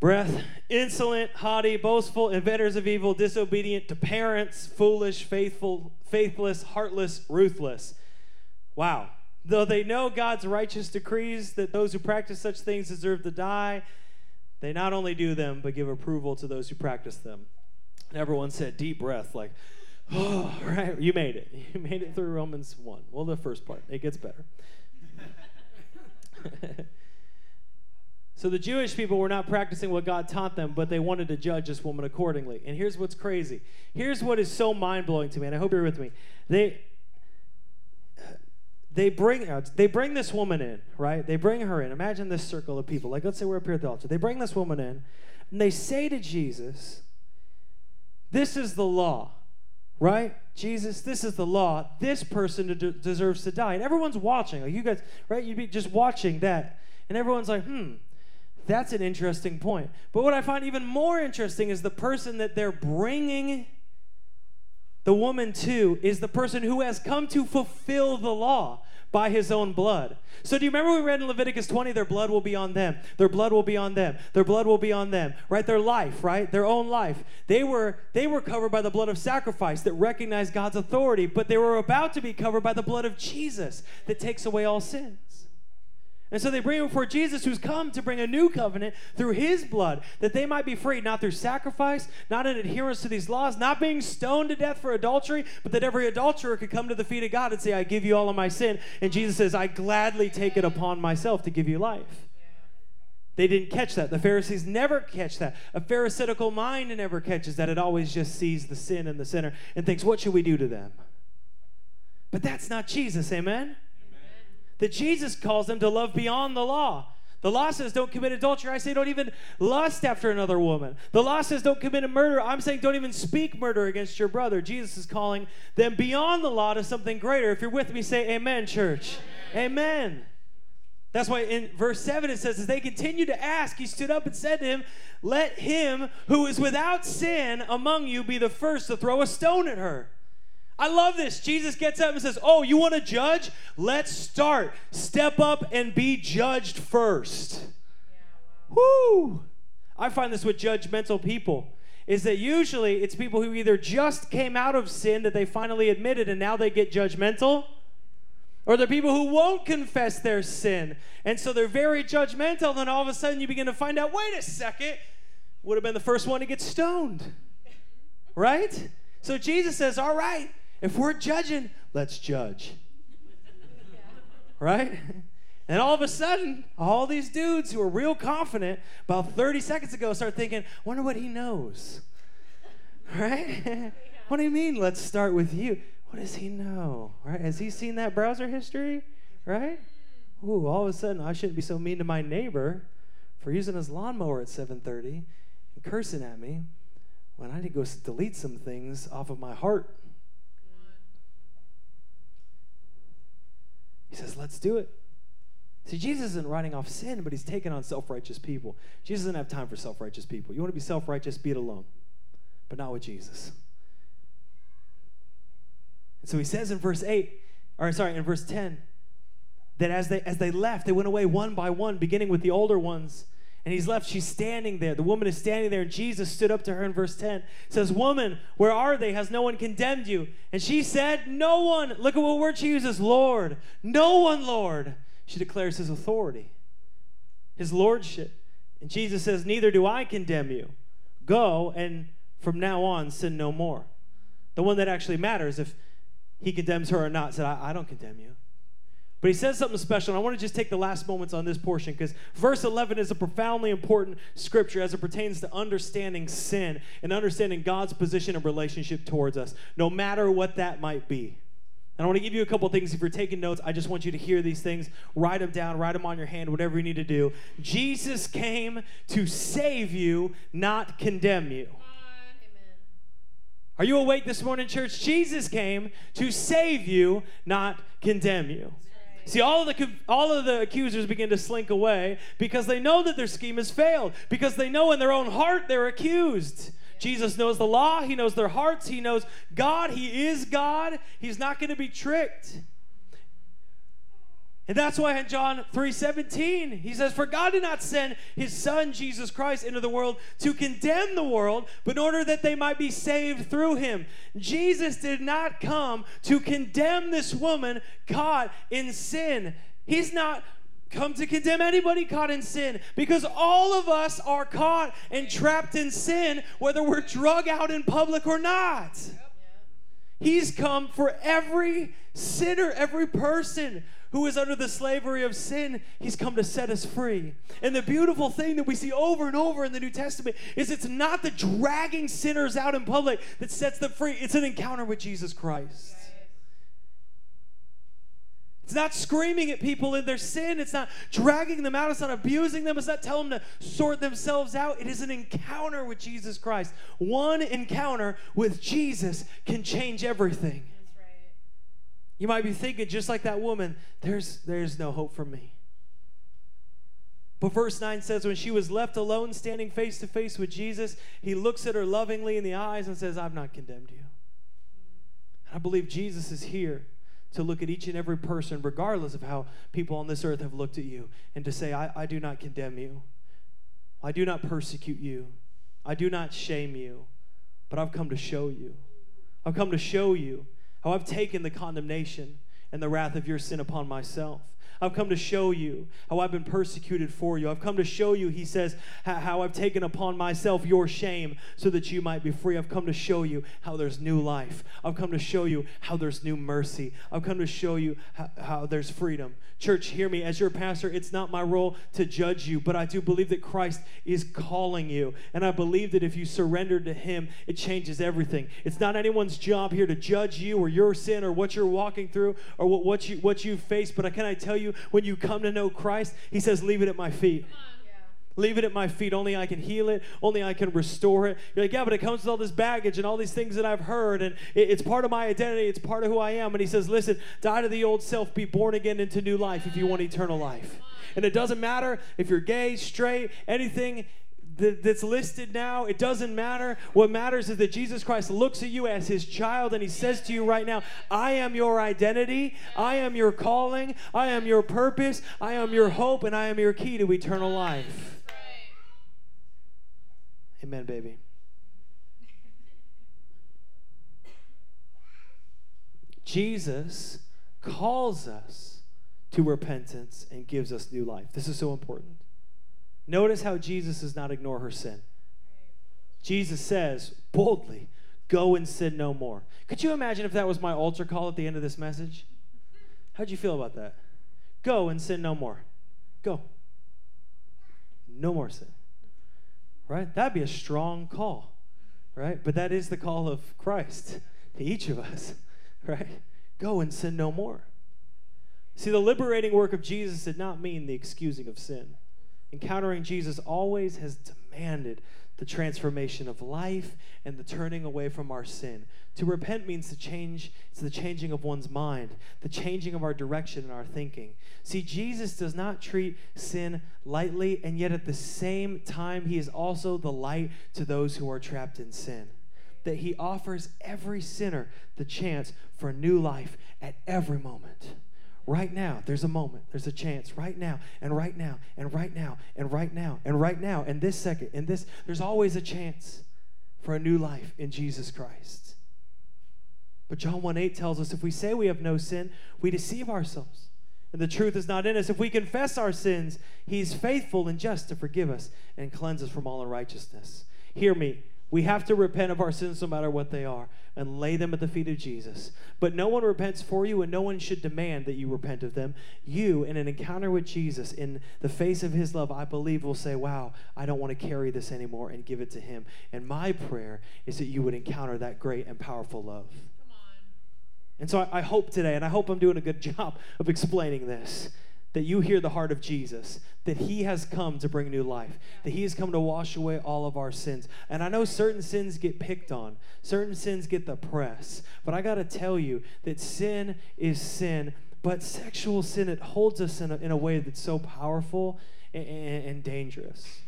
breath, insolent, haughty, boastful, inventors of evil, disobedient to parents, foolish, faithful, faithless, heartless, ruthless. Wow. Though they know God's righteous decrees that those who practice such things deserve to die, they not only do them, but give approval to those who practice them. And everyone said, deep breath, like, oh, right, you made it. You made it through Romans 1. Well, the first part, it gets better. So the Jewish people were not practicing what God taught them, but they wanted to judge this woman accordingly. And here's what's crazy. Here's what is so mind blowing to me, and I hope you're with me. They they bring they bring this woman in, right? They bring her in. Imagine this circle of people. Like let's say we're up here at the altar. They bring this woman in, and they say to Jesus, "This is the law." Right? Jesus, this is the law. This person deserves to die. And everyone's watching. Like you guys, right? You'd be just watching that. And everyone's like, hmm, that's an interesting point. But what I find even more interesting is the person that they're bringing the woman to is the person who has come to fulfill the law by his own blood. So do you remember we read in Leviticus 20 their blood will be on them. Their blood will be on them. Their blood will be on them. Right? Their life, right? Their own life. They were they were covered by the blood of sacrifice that recognized God's authority, but they were about to be covered by the blood of Jesus that takes away all sin. And so they bring him before Jesus, who's come to bring a new covenant through his blood, that they might be freed, not through sacrifice, not in adherence to these laws, not being stoned to death for adultery, but that every adulterer could come to the feet of God and say, I give you all of my sin. And Jesus says, I gladly take it upon myself to give you life. They didn't catch that. The Pharisees never catch that. A Pharisaical mind never catches that. It always just sees the sin in the sinner and thinks, what should we do to them? But that's not Jesus, amen? That Jesus calls them to love beyond the law. The law says don't commit adultery. I say don't even lust after another woman. The law says don't commit a murder. I'm saying don't even speak murder against your brother. Jesus is calling them beyond the law to something greater. If you're with me, say amen, church. Amen. amen. That's why in verse 7 it says, as they continued to ask, he stood up and said to him, Let him who is without sin among you be the first to throw a stone at her. I love this. Jesus gets up and says, Oh, you want to judge? Let's start. Step up and be judged first. Yeah, wow. Woo! I find this with judgmental people is that usually it's people who either just came out of sin that they finally admitted and now they get judgmental, or they're people who won't confess their sin. And so they're very judgmental. Then all of a sudden you begin to find out wait a second, would have been the first one to get stoned. Right? So Jesus says, All right, if we're judging, let's judge. Right? And all of a sudden, all these dudes who are real confident about 30 seconds ago start thinking, wonder what he knows. Right? what do you mean, let's start with you? What does he know? Right? Has he seen that browser history? Right? Ooh, all of a sudden I shouldn't be so mean to my neighbor for using his lawnmower at 7:30 and cursing at me when I need to go delete some things off of my heart He says, let's do it. See, Jesus isn't writing off sin, but he's taking on self righteous people. Jesus doesn't have time for self righteous people. You want to be self righteous, be it alone, but not with Jesus. And so he says in verse 8, or sorry, in verse 10, that as they as they left, they went away one by one, beginning with the older ones and he's left. She's standing there. The woman is standing there, and Jesus stood up to her in verse 10. Says, Woman, where are they? Has no one condemned you? And she said, No one. Look at what word she uses Lord. No one, Lord. She declares his authority, his lordship. And Jesus says, Neither do I condemn you. Go, and from now on, sin no more. The one that actually matters, if he condemns her or not, said, I, I don't condemn you. But he says something special, and I want to just take the last moments on this portion because verse 11 is a profoundly important scripture as it pertains to understanding sin and understanding God's position and relationship towards us, no matter what that might be. And I want to give you a couple things. If you're taking notes, I just want you to hear these things. Write them down, write them on your hand, whatever you need to do. Jesus came to save you, not condemn you. Are you awake this morning, church? Jesus came to save you, not condemn you. See, all of the all of the accusers begin to slink away because they know that their scheme has failed. Because they know in their own heart they're accused. Jesus knows the law. He knows their hearts. He knows God. He is God. He's not going to be tricked. And that's why in John 3:17 he says for God did not send his son Jesus Christ into the world to condemn the world but in order that they might be saved through him. Jesus did not come to condemn this woman caught in sin. He's not come to condemn anybody caught in sin because all of us are caught and trapped in sin whether we're drug out in public or not. He's come for every sinner, every person who is under the slavery of sin, he's come to set us free. And the beautiful thing that we see over and over in the New Testament is it's not the dragging sinners out in public that sets them free, it's an encounter with Jesus Christ. It's not screaming at people in their sin. It's not dragging them out. It's not abusing them. It's not telling them to sort themselves out. It is an encounter with Jesus Christ. One encounter with Jesus can change everything. You might be thinking, just like that woman, there's, there's no hope for me. But verse 9 says, when she was left alone, standing face to face with Jesus, he looks at her lovingly in the eyes and says, I've not condemned you. I believe Jesus is here to look at each and every person, regardless of how people on this earth have looked at you, and to say, I, I do not condemn you. I do not persecute you. I do not shame you. But I've come to show you. I've come to show you how I've taken the condemnation and the wrath of your sin upon myself. I've come to show you how I've been persecuted for you. I've come to show you, he says, how I've taken upon myself your shame so that you might be free. I've come to show you how there's new life. I've come to show you how there's new mercy. I've come to show you how, how there's freedom. Church, hear me. As your pastor, it's not my role to judge you, but I do believe that Christ is calling you. And I believe that if you surrender to him, it changes everything. It's not anyone's job here to judge you or your sin or what you're walking through or what, what you what you face. But can I tell you, when you come to know Christ, He says, "Leave it at my feet." Leave it at my feet. Only I can heal it. Only I can restore it. You're like, yeah, but it comes with all this baggage and all these things that I've heard, and it, it's part of my identity. It's part of who I am. And he says, listen, die to the old self, be born again into new life if you want eternal life. And it doesn't matter if you're gay, straight, anything that's listed now, it doesn't matter. What matters is that Jesus Christ looks at you as his child and he says to you right now, I am your identity, I am your calling, I am your purpose, I am your hope, and I am your key to eternal life. Amen, baby. Jesus calls us to repentance and gives us new life. This is so important. Notice how Jesus does not ignore her sin. Jesus says boldly, Go and sin no more. Could you imagine if that was my altar call at the end of this message? How'd you feel about that? Go and sin no more. Go. No more sin. Right? That'd be a strong call, right? But that is the call of Christ to each of us, right? Go and sin no more. See, the liberating work of Jesus did not mean the excusing of sin. Encountering Jesus always has demanded the transformation of life and the turning away from our sin. To repent means to change, it's the changing of one's mind, the changing of our direction and our thinking. See, Jesus does not treat sin lightly, and yet at the same time, he is also the light to those who are trapped in sin. That he offers every sinner the chance for new life at every moment right now. There's a moment, there's a chance right now, and right now, and right now, and right now, and right now, and this second, and this. There's always a chance for a new life in Jesus Christ. But John 1 8 tells us if we say we have no sin, we deceive ourselves. And the truth is not in us. If we confess our sins, He's faithful and just to forgive us and cleanse us from all unrighteousness. Hear me. We have to repent of our sins no matter what they are and lay them at the feet of Jesus. But no one repents for you, and no one should demand that you repent of them. You, in an encounter with Jesus, in the face of his love, I believe will say, Wow, I don't want to carry this anymore and give it to him. And my prayer is that you would encounter that great and powerful love. And so I, I hope today, and I hope I'm doing a good job of explaining this that you hear the heart of Jesus, that He has come to bring new life, that He has come to wash away all of our sins. And I know certain sins get picked on, certain sins get the press, but I got to tell you that sin is sin, but sexual sin, it holds us in a, in a way that's so powerful and, and, and dangerous.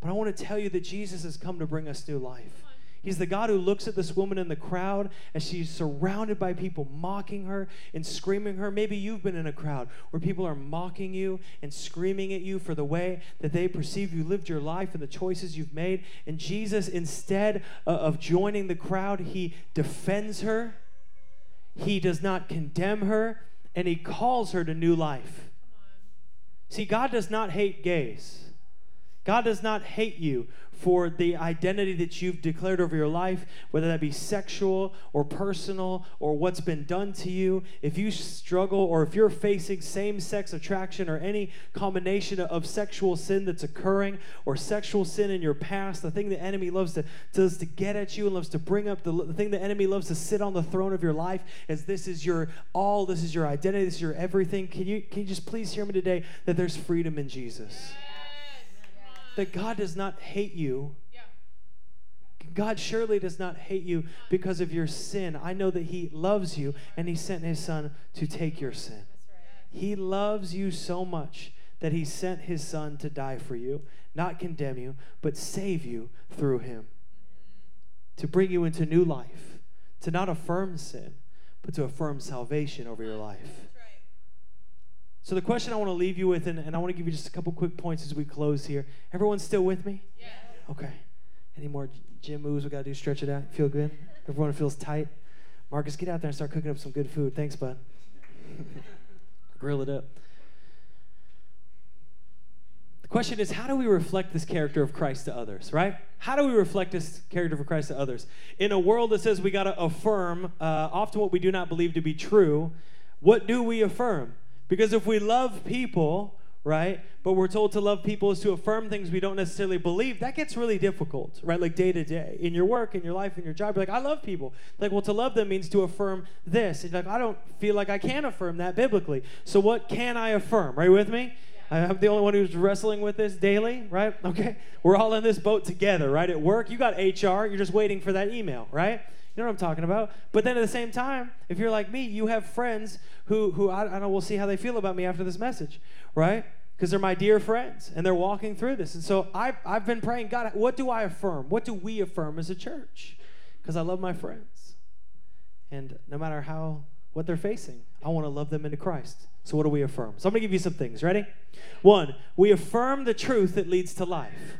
But I want to tell you that Jesus has come to bring us new life. He's the God who looks at this woman in the crowd as she's surrounded by people mocking her and screaming her. Maybe you've been in a crowd where people are mocking you and screaming at you for the way that they perceive you lived your life and the choices you've made. And Jesus, instead of joining the crowd, he defends her, he does not condemn her, and he calls her to new life. See, God does not hate gays. God does not hate you for the identity that you've declared over your life, whether that be sexual or personal or what's been done to you. If you struggle or if you're facing same sex attraction or any combination of sexual sin that's occurring or sexual sin in your past, the thing the enemy loves to does to get at you and loves to bring up the, the thing the enemy loves to sit on the throne of your life is this is your all, this is your identity, this is your everything. Can you can you just please hear me today that there's freedom in Jesus? That God does not hate you. God surely does not hate you because of your sin. I know that He loves you and He sent His Son to take your sin. He loves you so much that He sent His Son to die for you, not condemn you, but save you through Him. Mm-hmm. To bring you into new life, to not affirm sin, but to affirm salvation over your life. So the question I want to leave you with, and, and I want to give you just a couple quick points as we close here. Everyone still with me? Yeah. Okay. Any more gym moves we got to do? Stretch it out. Feel good? Everyone feels tight? Marcus, get out there and start cooking up some good food. Thanks, bud. grill it up. The question is, how do we reflect this character of Christ to others, right? How do we reflect this character of Christ to others? In a world that says we got to affirm uh, often what we do not believe to be true, what do we affirm? Because if we love people, right, but we're told to love people is to affirm things we don't necessarily believe, that gets really difficult, right? Like day to day. In your work, in your life, in your job, you're like, I love people. Like, well, to love them means to affirm this. And like, I don't feel like I can affirm that biblically. So what can I affirm? You with me? I'm the only one who's wrestling with this daily, right? Okay. We're all in this boat together, right? At work, you got HR, you're just waiting for that email, right? You know what I'm talking about? But then at the same time, if you're like me, you have friends who, who I, I don't know, we'll see how they feel about me after this message, right? Because they're my dear friends and they're walking through this. And so I've, I've been praying, God, what do I affirm? What do we affirm as a church? Because I love my friends. And no matter how, what they're facing, I want to love them into Christ. So, what do we affirm? So, I'm going to give you some things. Ready? One, we affirm the truth that leads to life.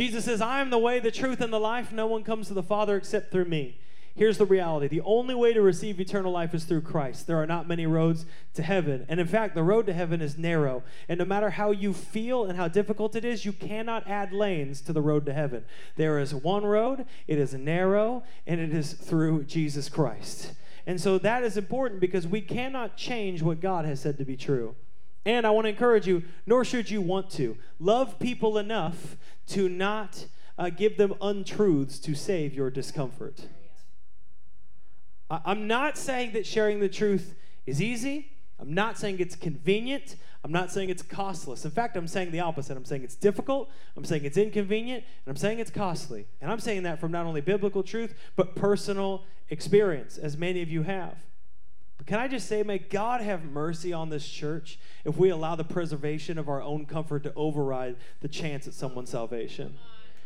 Jesus says, I am the way, the truth, and the life. No one comes to the Father except through me. Here's the reality the only way to receive eternal life is through Christ. There are not many roads to heaven. And in fact, the road to heaven is narrow. And no matter how you feel and how difficult it is, you cannot add lanes to the road to heaven. There is one road, it is narrow, and it is through Jesus Christ. And so that is important because we cannot change what God has said to be true. And I want to encourage you, nor should you want to. Love people enough to not uh, give them untruths to save your discomfort. I- I'm not saying that sharing the truth is easy. I'm not saying it's convenient. I'm not saying it's costless. In fact, I'm saying the opposite. I'm saying it's difficult. I'm saying it's inconvenient. And I'm saying it's costly. And I'm saying that from not only biblical truth, but personal experience, as many of you have. But can I just say, may God have mercy on this church if we allow the preservation of our own comfort to override the chance at someone's salvation?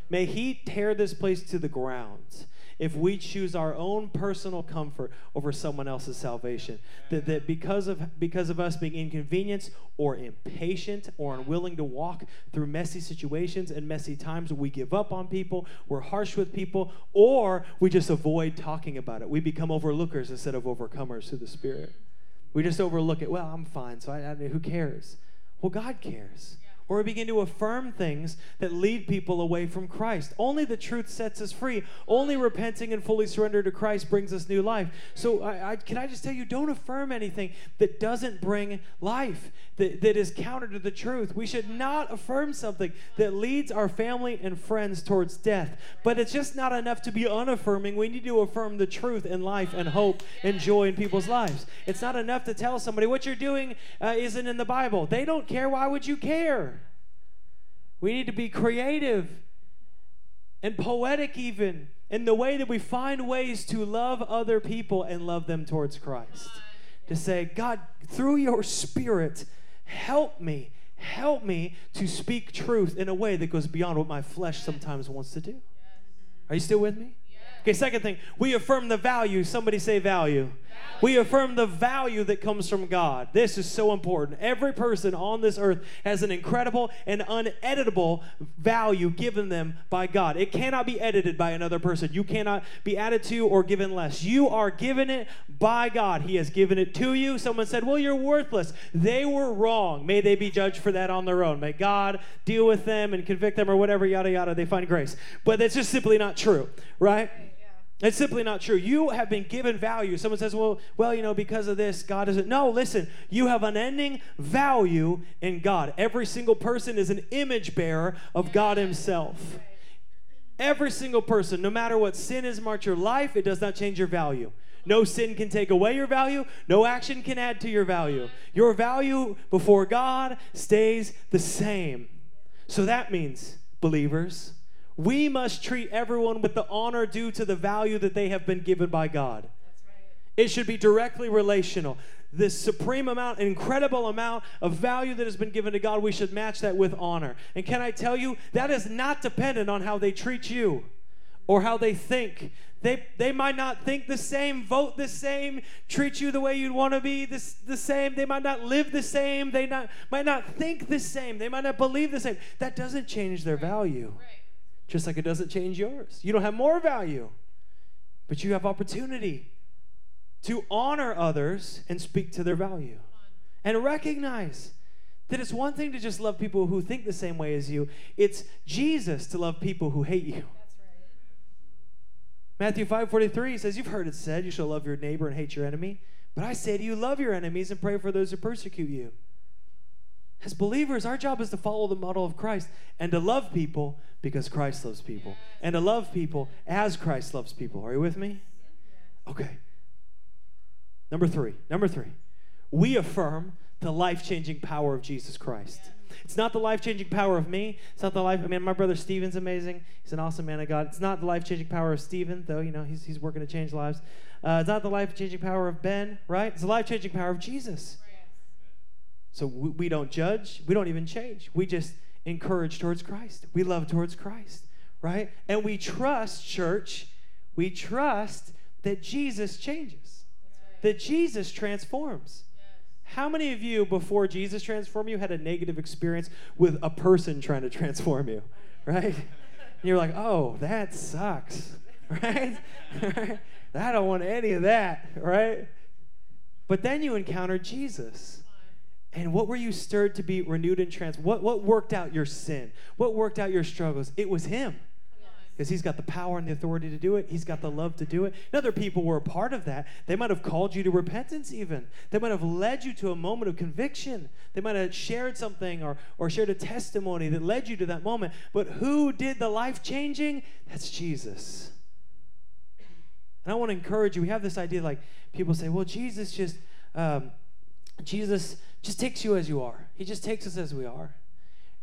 May He tear this place to the ground if we choose our own personal comfort over someone else's salvation. That, that because of because of us being inconvenienced or impatient or unwilling to walk through messy situations and messy times, we give up on people, we're harsh with people, or we just avoid talking about it. We become overlookers instead of overcomers through the Spirit. We just overlook it. Well, I'm fine, so I, I who cares? Well, God cares or we begin to affirm things that lead people away from Christ. Only the truth sets us free. Only repenting and fully surrender to Christ brings us new life. So, I, I, can I just tell you, don't affirm anything that doesn't bring life, that, that is counter to the truth. We should not affirm something that leads our family and friends towards death. But it's just not enough to be unaffirming. We need to affirm the truth and life and hope and joy in people's lives. It's not enough to tell somebody what you're doing uh, isn't in the Bible. They don't care. Why would you care? We need to be creative and poetic, even in the way that we find ways to love other people and love them towards Christ. To say, God, through your spirit, help me, help me to speak truth in a way that goes beyond what my flesh sometimes wants to do. Are you still with me? Okay, second thing, we affirm the value. Somebody say value. We affirm the value that comes from God. This is so important. Every person on this earth has an incredible and uneditable value given them by God. It cannot be edited by another person. You cannot be added to or given less. You are given it by God. He has given it to you. Someone said, Well, you're worthless. They were wrong. May they be judged for that on their own. May God deal with them and convict them or whatever, yada, yada. They find grace. But that's just simply not true, right? It's simply not true. You have been given value. Someone says, well, well, you know, because of this, God doesn't. No, listen, you have unending value in God. Every single person is an image bearer of God Himself. Every single person, no matter what sin has marked your life, it does not change your value. No sin can take away your value. No action can add to your value. Your value before God stays the same. So that means, believers, we must treat everyone with the honor due to the value that they have been given by God. It should be directly relational. This supreme amount, incredible amount of value that has been given to God, we should match that with honor. And can I tell you, that is not dependent on how they treat you or how they think. They, they might not think the same, vote the same, treat you the way you'd want to be this, the same. They might not live the same. They not, might not think the same. They might not believe the same. That doesn't change their value. Right just like it doesn't change yours. You don't have more value, but you have opportunity to honor others and speak to their value. and recognize that it's one thing to just love people who think the same way as you, it's Jesus to love people who hate you. Matthew 5:43 says, "You've heard it said, you shall love your neighbor and hate your enemy. But I say to you, love your enemies and pray for those who persecute you." As believers, our job is to follow the model of Christ and to love people because Christ loves people, and to love people as Christ loves people. Are you with me? Okay. Number three. Number three. We affirm the life changing power of Jesus Christ. It's not the life changing power of me. It's not the life. I mean, my brother Stephen's amazing. He's an awesome man of God. It's not the life changing power of Stephen, though, you know, he's, he's working to change lives. Uh, it's not the life changing power of Ben, right? It's the life changing power of Jesus. So we, we don't judge, we don't even change. We just encourage towards Christ. We love towards Christ, right? And we trust, church, we trust that Jesus changes, that Jesus transforms. How many of you, before Jesus transformed you, had a negative experience with a person trying to transform you, right? And you're like, oh, that sucks, right? I don't want any of that, right? But then you encounter Jesus. And what were you stirred to be renewed and transformed? What, what worked out your sin? What worked out your struggles? It was Him because he's got the power and the authority to do it. He's got the love to do it. And other people were a part of that. They might have called you to repentance, even. They might have led you to a moment of conviction. They might have shared something or, or shared a testimony that led you to that moment. But who did the life changing? That's Jesus. And I want to encourage you. We have this idea like people say, well, Jesus just, um, Jesus just takes you as you are. He just takes us as we are.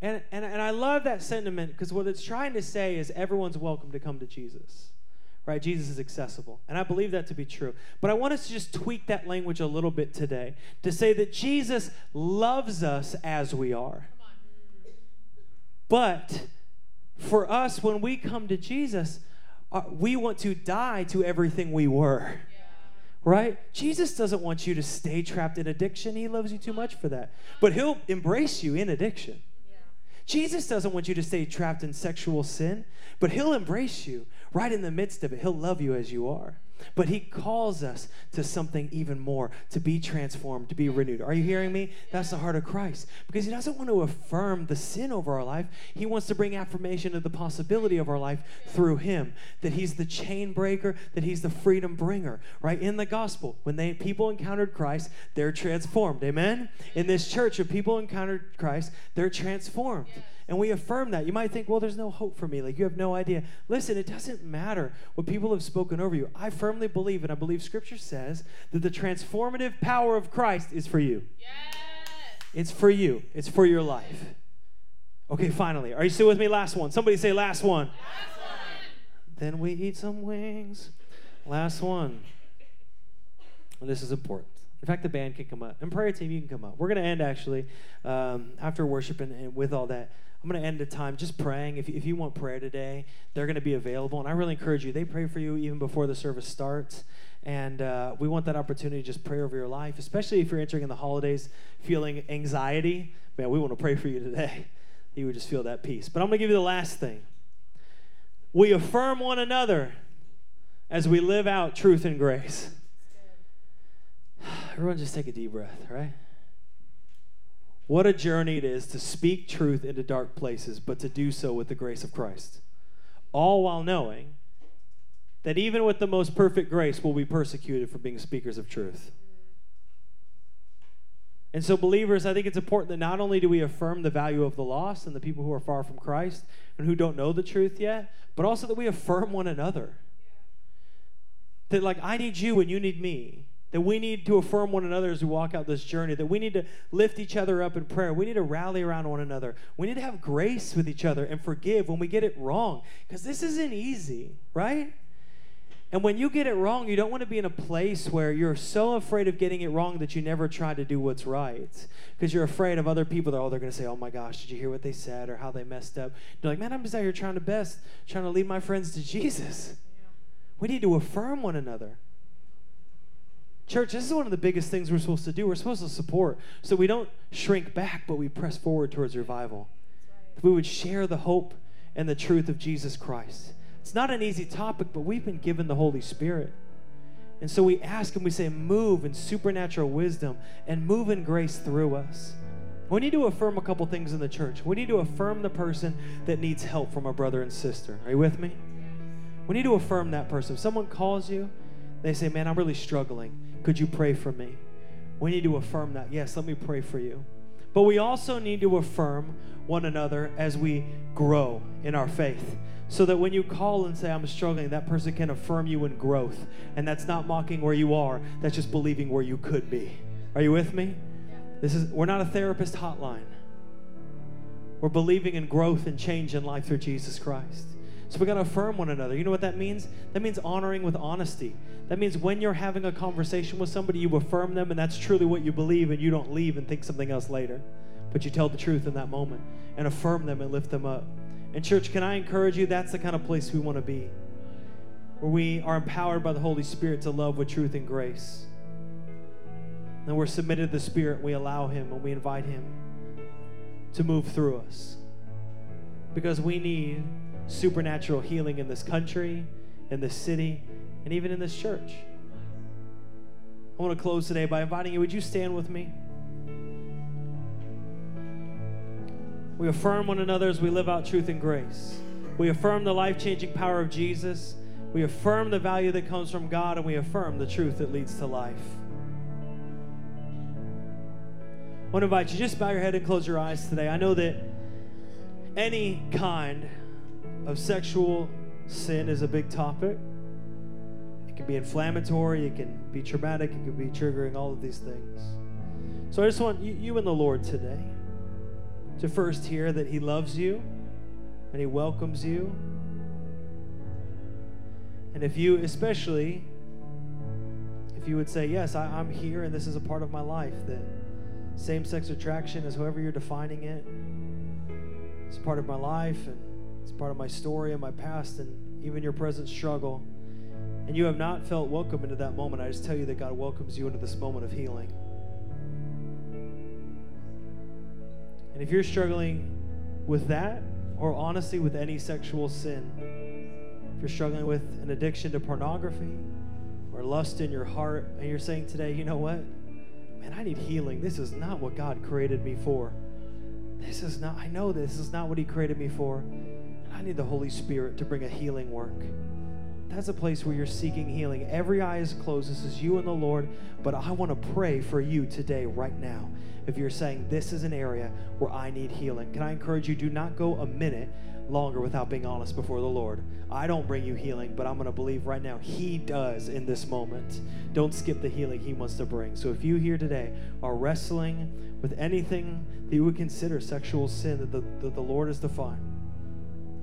And, and, and I love that sentiment because what it's trying to say is everyone's welcome to come to Jesus. Right? Jesus is accessible. And I believe that to be true. But I want us to just tweak that language a little bit today to say that Jesus loves us as we are. But for us, when we come to Jesus, uh, we want to die to everything we were. Right? Jesus doesn't want you to stay trapped in addiction. He loves you too much for that. But He'll embrace you in addiction. Jesus doesn't want you to stay trapped in sexual sin, but He'll embrace you right in the midst of it. He'll love you as you are. But he calls us to something even more, to be transformed, to be renewed. Are you hearing me? That's the heart of Christ. Because he doesn't want to affirm the sin over our life. He wants to bring affirmation of the possibility of our life through him. That he's the chain breaker, that he's the freedom bringer. Right? In the gospel, when they people encountered Christ, they're transformed. Amen? In this church, if people encountered Christ, they're transformed and we affirm that. You might think, well, there's no hope for me. Like, you have no idea. Listen, it doesn't matter what people have spoken over you. I firmly believe, and I believe Scripture says, that the transformative power of Christ is for you. Yes. It's for you, it's for your life. Okay, finally. Are you still with me? Last one. Somebody say, last one. Last one. Then we eat some wings. Last one. And this is important. In fact, the band can come up. And prayer team, you can come up. We're going to end actually um, after worship and, and with all that. I'm going to end the time just praying. If, if you want prayer today, they're going to be available. And I really encourage you, they pray for you even before the service starts. And uh, we want that opportunity to just pray over your life, especially if you're entering in the holidays feeling anxiety. Man, we want to pray for you today. You would just feel that peace. But I'm going to give you the last thing. We affirm one another as we live out truth and grace. Everyone just take a deep breath, right? What a journey it is to speak truth into dark places, but to do so with the grace of Christ. All while knowing that even with the most perfect grace, we'll be persecuted for being speakers of truth. And so, believers, I think it's important that not only do we affirm the value of the lost and the people who are far from Christ and who don't know the truth yet, but also that we affirm one another. That, like, I need you and you need me that we need to affirm one another as we walk out this journey, that we need to lift each other up in prayer. We need to rally around one another. We need to have grace with each other and forgive when we get it wrong, because this isn't easy, right? And when you get it wrong, you don't want to be in a place where you're so afraid of getting it wrong that you never try to do what's right. Because you're afraid of other people that, oh, they're going to say, oh my gosh, did you hear what they said or how they messed up? You're like, man, I'm just out here trying to best, trying to lead my friends to Jesus. We need to affirm one another. Church, this is one of the biggest things we're supposed to do. We're supposed to support so we don't shrink back, but we press forward towards revival. Right. We would share the hope and the truth of Jesus Christ. It's not an easy topic, but we've been given the Holy Spirit. And so we ask Him, we say, move in supernatural wisdom and move in grace through us. We need to affirm a couple things in the church. We need to affirm the person that needs help from a brother and sister. Are you with me? We need to affirm that person. If someone calls you, they say, Man, I'm really struggling. Could you pray for me? We need to affirm that. Yes, let me pray for you. But we also need to affirm one another as we grow in our faith. So that when you call and say, I'm struggling, that person can affirm you in growth. And that's not mocking where you are, that's just believing where you could be. Are you with me? This is we're not a therapist hotline. We're believing in growth and change in life through Jesus Christ. So we got to affirm one another. You know what that means? That means honoring with honesty. That means when you're having a conversation with somebody, you affirm them, and that's truly what you believe, and you don't leave and think something else later. But you tell the truth in that moment and affirm them and lift them up. And, church, can I encourage you? That's the kind of place we want to be, where we are empowered by the Holy Spirit to love with truth and grace. And we're submitted to the Spirit, we allow Him and we invite Him to move through us. Because we need supernatural healing in this country, in this city, and even in this church. I want to close today by inviting you. Would you stand with me? We affirm one another as we live out truth and grace. We affirm the life changing power of Jesus. We affirm the value that comes from God, and we affirm the truth that leads to life. I want to invite you just bow your head and close your eyes today. I know that any kind of sexual sin is a big topic. It can be inflammatory, it can be traumatic, it can be triggering, all of these things. So I just want you, you and the Lord today to first hear that He loves you and He welcomes you. And if you, especially, if you would say, Yes, I, I'm here and this is a part of my life, that same sex attraction is however you're defining it, it's a part of my life and it's part of my story and my past and even your present struggle. And you have not felt welcome into that moment. I just tell you that God welcomes you into this moment of healing. And if you're struggling with that, or honestly with any sexual sin, if you're struggling with an addiction to pornography or lust in your heart, and you're saying today, you know what? Man, I need healing. This is not what God created me for. This is not, I know this is not what He created me for. I need the Holy Spirit to bring a healing work. That's a place where you're seeking healing. Every eye is closed. This is you and the Lord. But I want to pray for you today, right now. If you're saying this is an area where I need healing, can I encourage you? Do not go a minute longer without being honest before the Lord. I don't bring you healing, but I'm going to believe right now He does in this moment. Don't skip the healing He wants to bring. So if you here today are wrestling with anything that you would consider sexual sin that the, that the Lord has defined,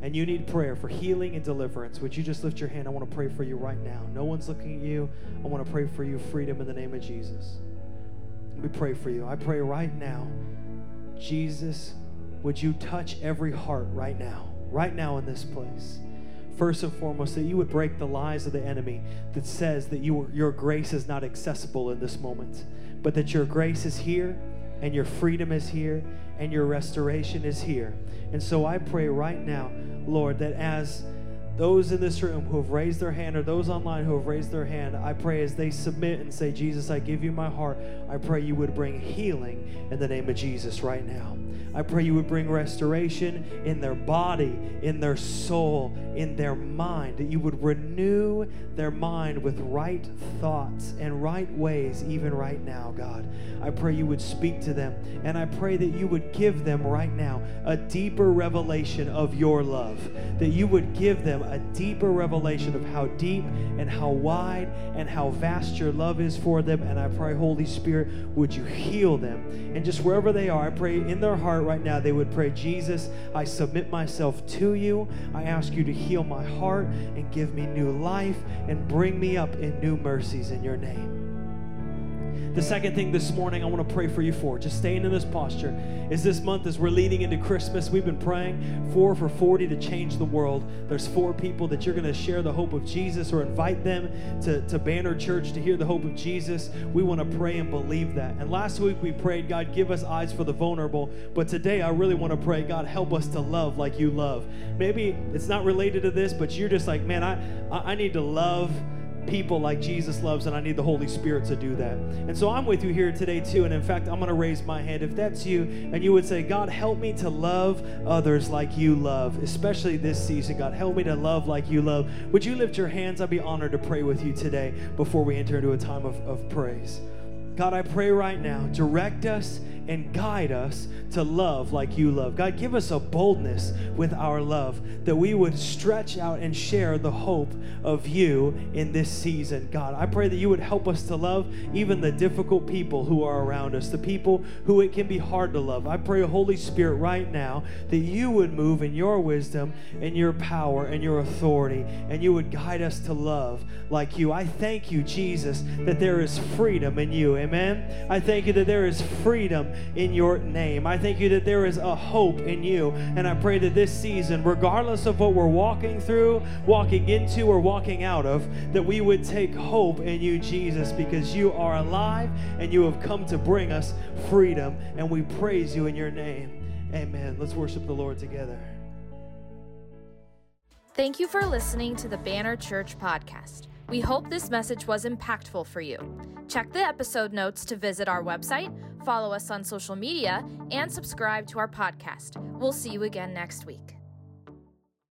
and you need prayer for healing and deliverance, would you just lift your hand? I want to pray for you right now. No one's looking at you. I want to pray for you freedom in the name of Jesus. Me pray for you. I pray right now, Jesus, would you touch every heart right now, right now in this place? First and foremost, that you would break the lies of the enemy that says that you, your grace is not accessible in this moment, but that your grace is here and your freedom is here and your restoration is here. And so I pray right now, Lord, that as those in this room who have raised their hand or those online who have raised their hand, I pray as they submit and say, Jesus, I give you my heart, I pray you would bring healing in the name of Jesus right now. I pray you would bring restoration in their body, in their soul, in their mind, that you would renew their mind with right thoughts and right ways, even right now, God. I pray you would speak to them, and I pray that you would give them right now a deeper revelation of your love, that you would give them a deeper revelation of how deep and how wide and how vast your love is for them. And I pray, Holy Spirit, would you heal them? And just wherever they are, I pray in their heart right now, they would pray, Jesus, I submit myself to you. I ask you to heal my heart and give me new life and bring me up in new mercies in your name. The second thing this morning I want to pray for you for, just staying in this posture, is this month as we're leading into Christmas, we've been praying for for 40 to change the world. There's four people that you're going to share the hope of Jesus or invite them to, to Banner Church to hear the hope of Jesus. We want to pray and believe that. And last week we prayed, God, give us eyes for the vulnerable. But today I really want to pray, God, help us to love like you love. Maybe it's not related to this, but you're just like, man, I, I need to love people like Jesus loves, and I need the Holy Spirit to do that. And so I'm with you here today, too. And in fact, I'm going to raise my hand. If that's you, and you would say, God, help me to love others like you love, especially this season. God, help me to love like you love. Would you lift your hands? I'd be honored to pray with you today before we enter into a time of, of praise. God, I pray right now, direct us and guide us to love like you love. God, give us a boldness with our love that we would stretch out and share the hope of you in this season. God, I pray that you would help us to love even the difficult people who are around us, the people who it can be hard to love. I pray, Holy Spirit, right now that you would move in your wisdom and your power and your authority, and you would guide us to love like you. I thank you, Jesus, that there is freedom in you. Amen. I thank you that there is freedom in your name. I thank you that there is a hope in you. And I pray that this season, regardless of what we're walking through, walking into, or walking out of, that we would take hope in you, Jesus, because you are alive and you have come to bring us freedom. And we praise you in your name. Amen. Let's worship the Lord together. Thank you for listening to the Banner Church podcast. We hope this message was impactful for you. Check the episode notes to visit our website, follow us on social media, and subscribe to our podcast. We'll see you again next week.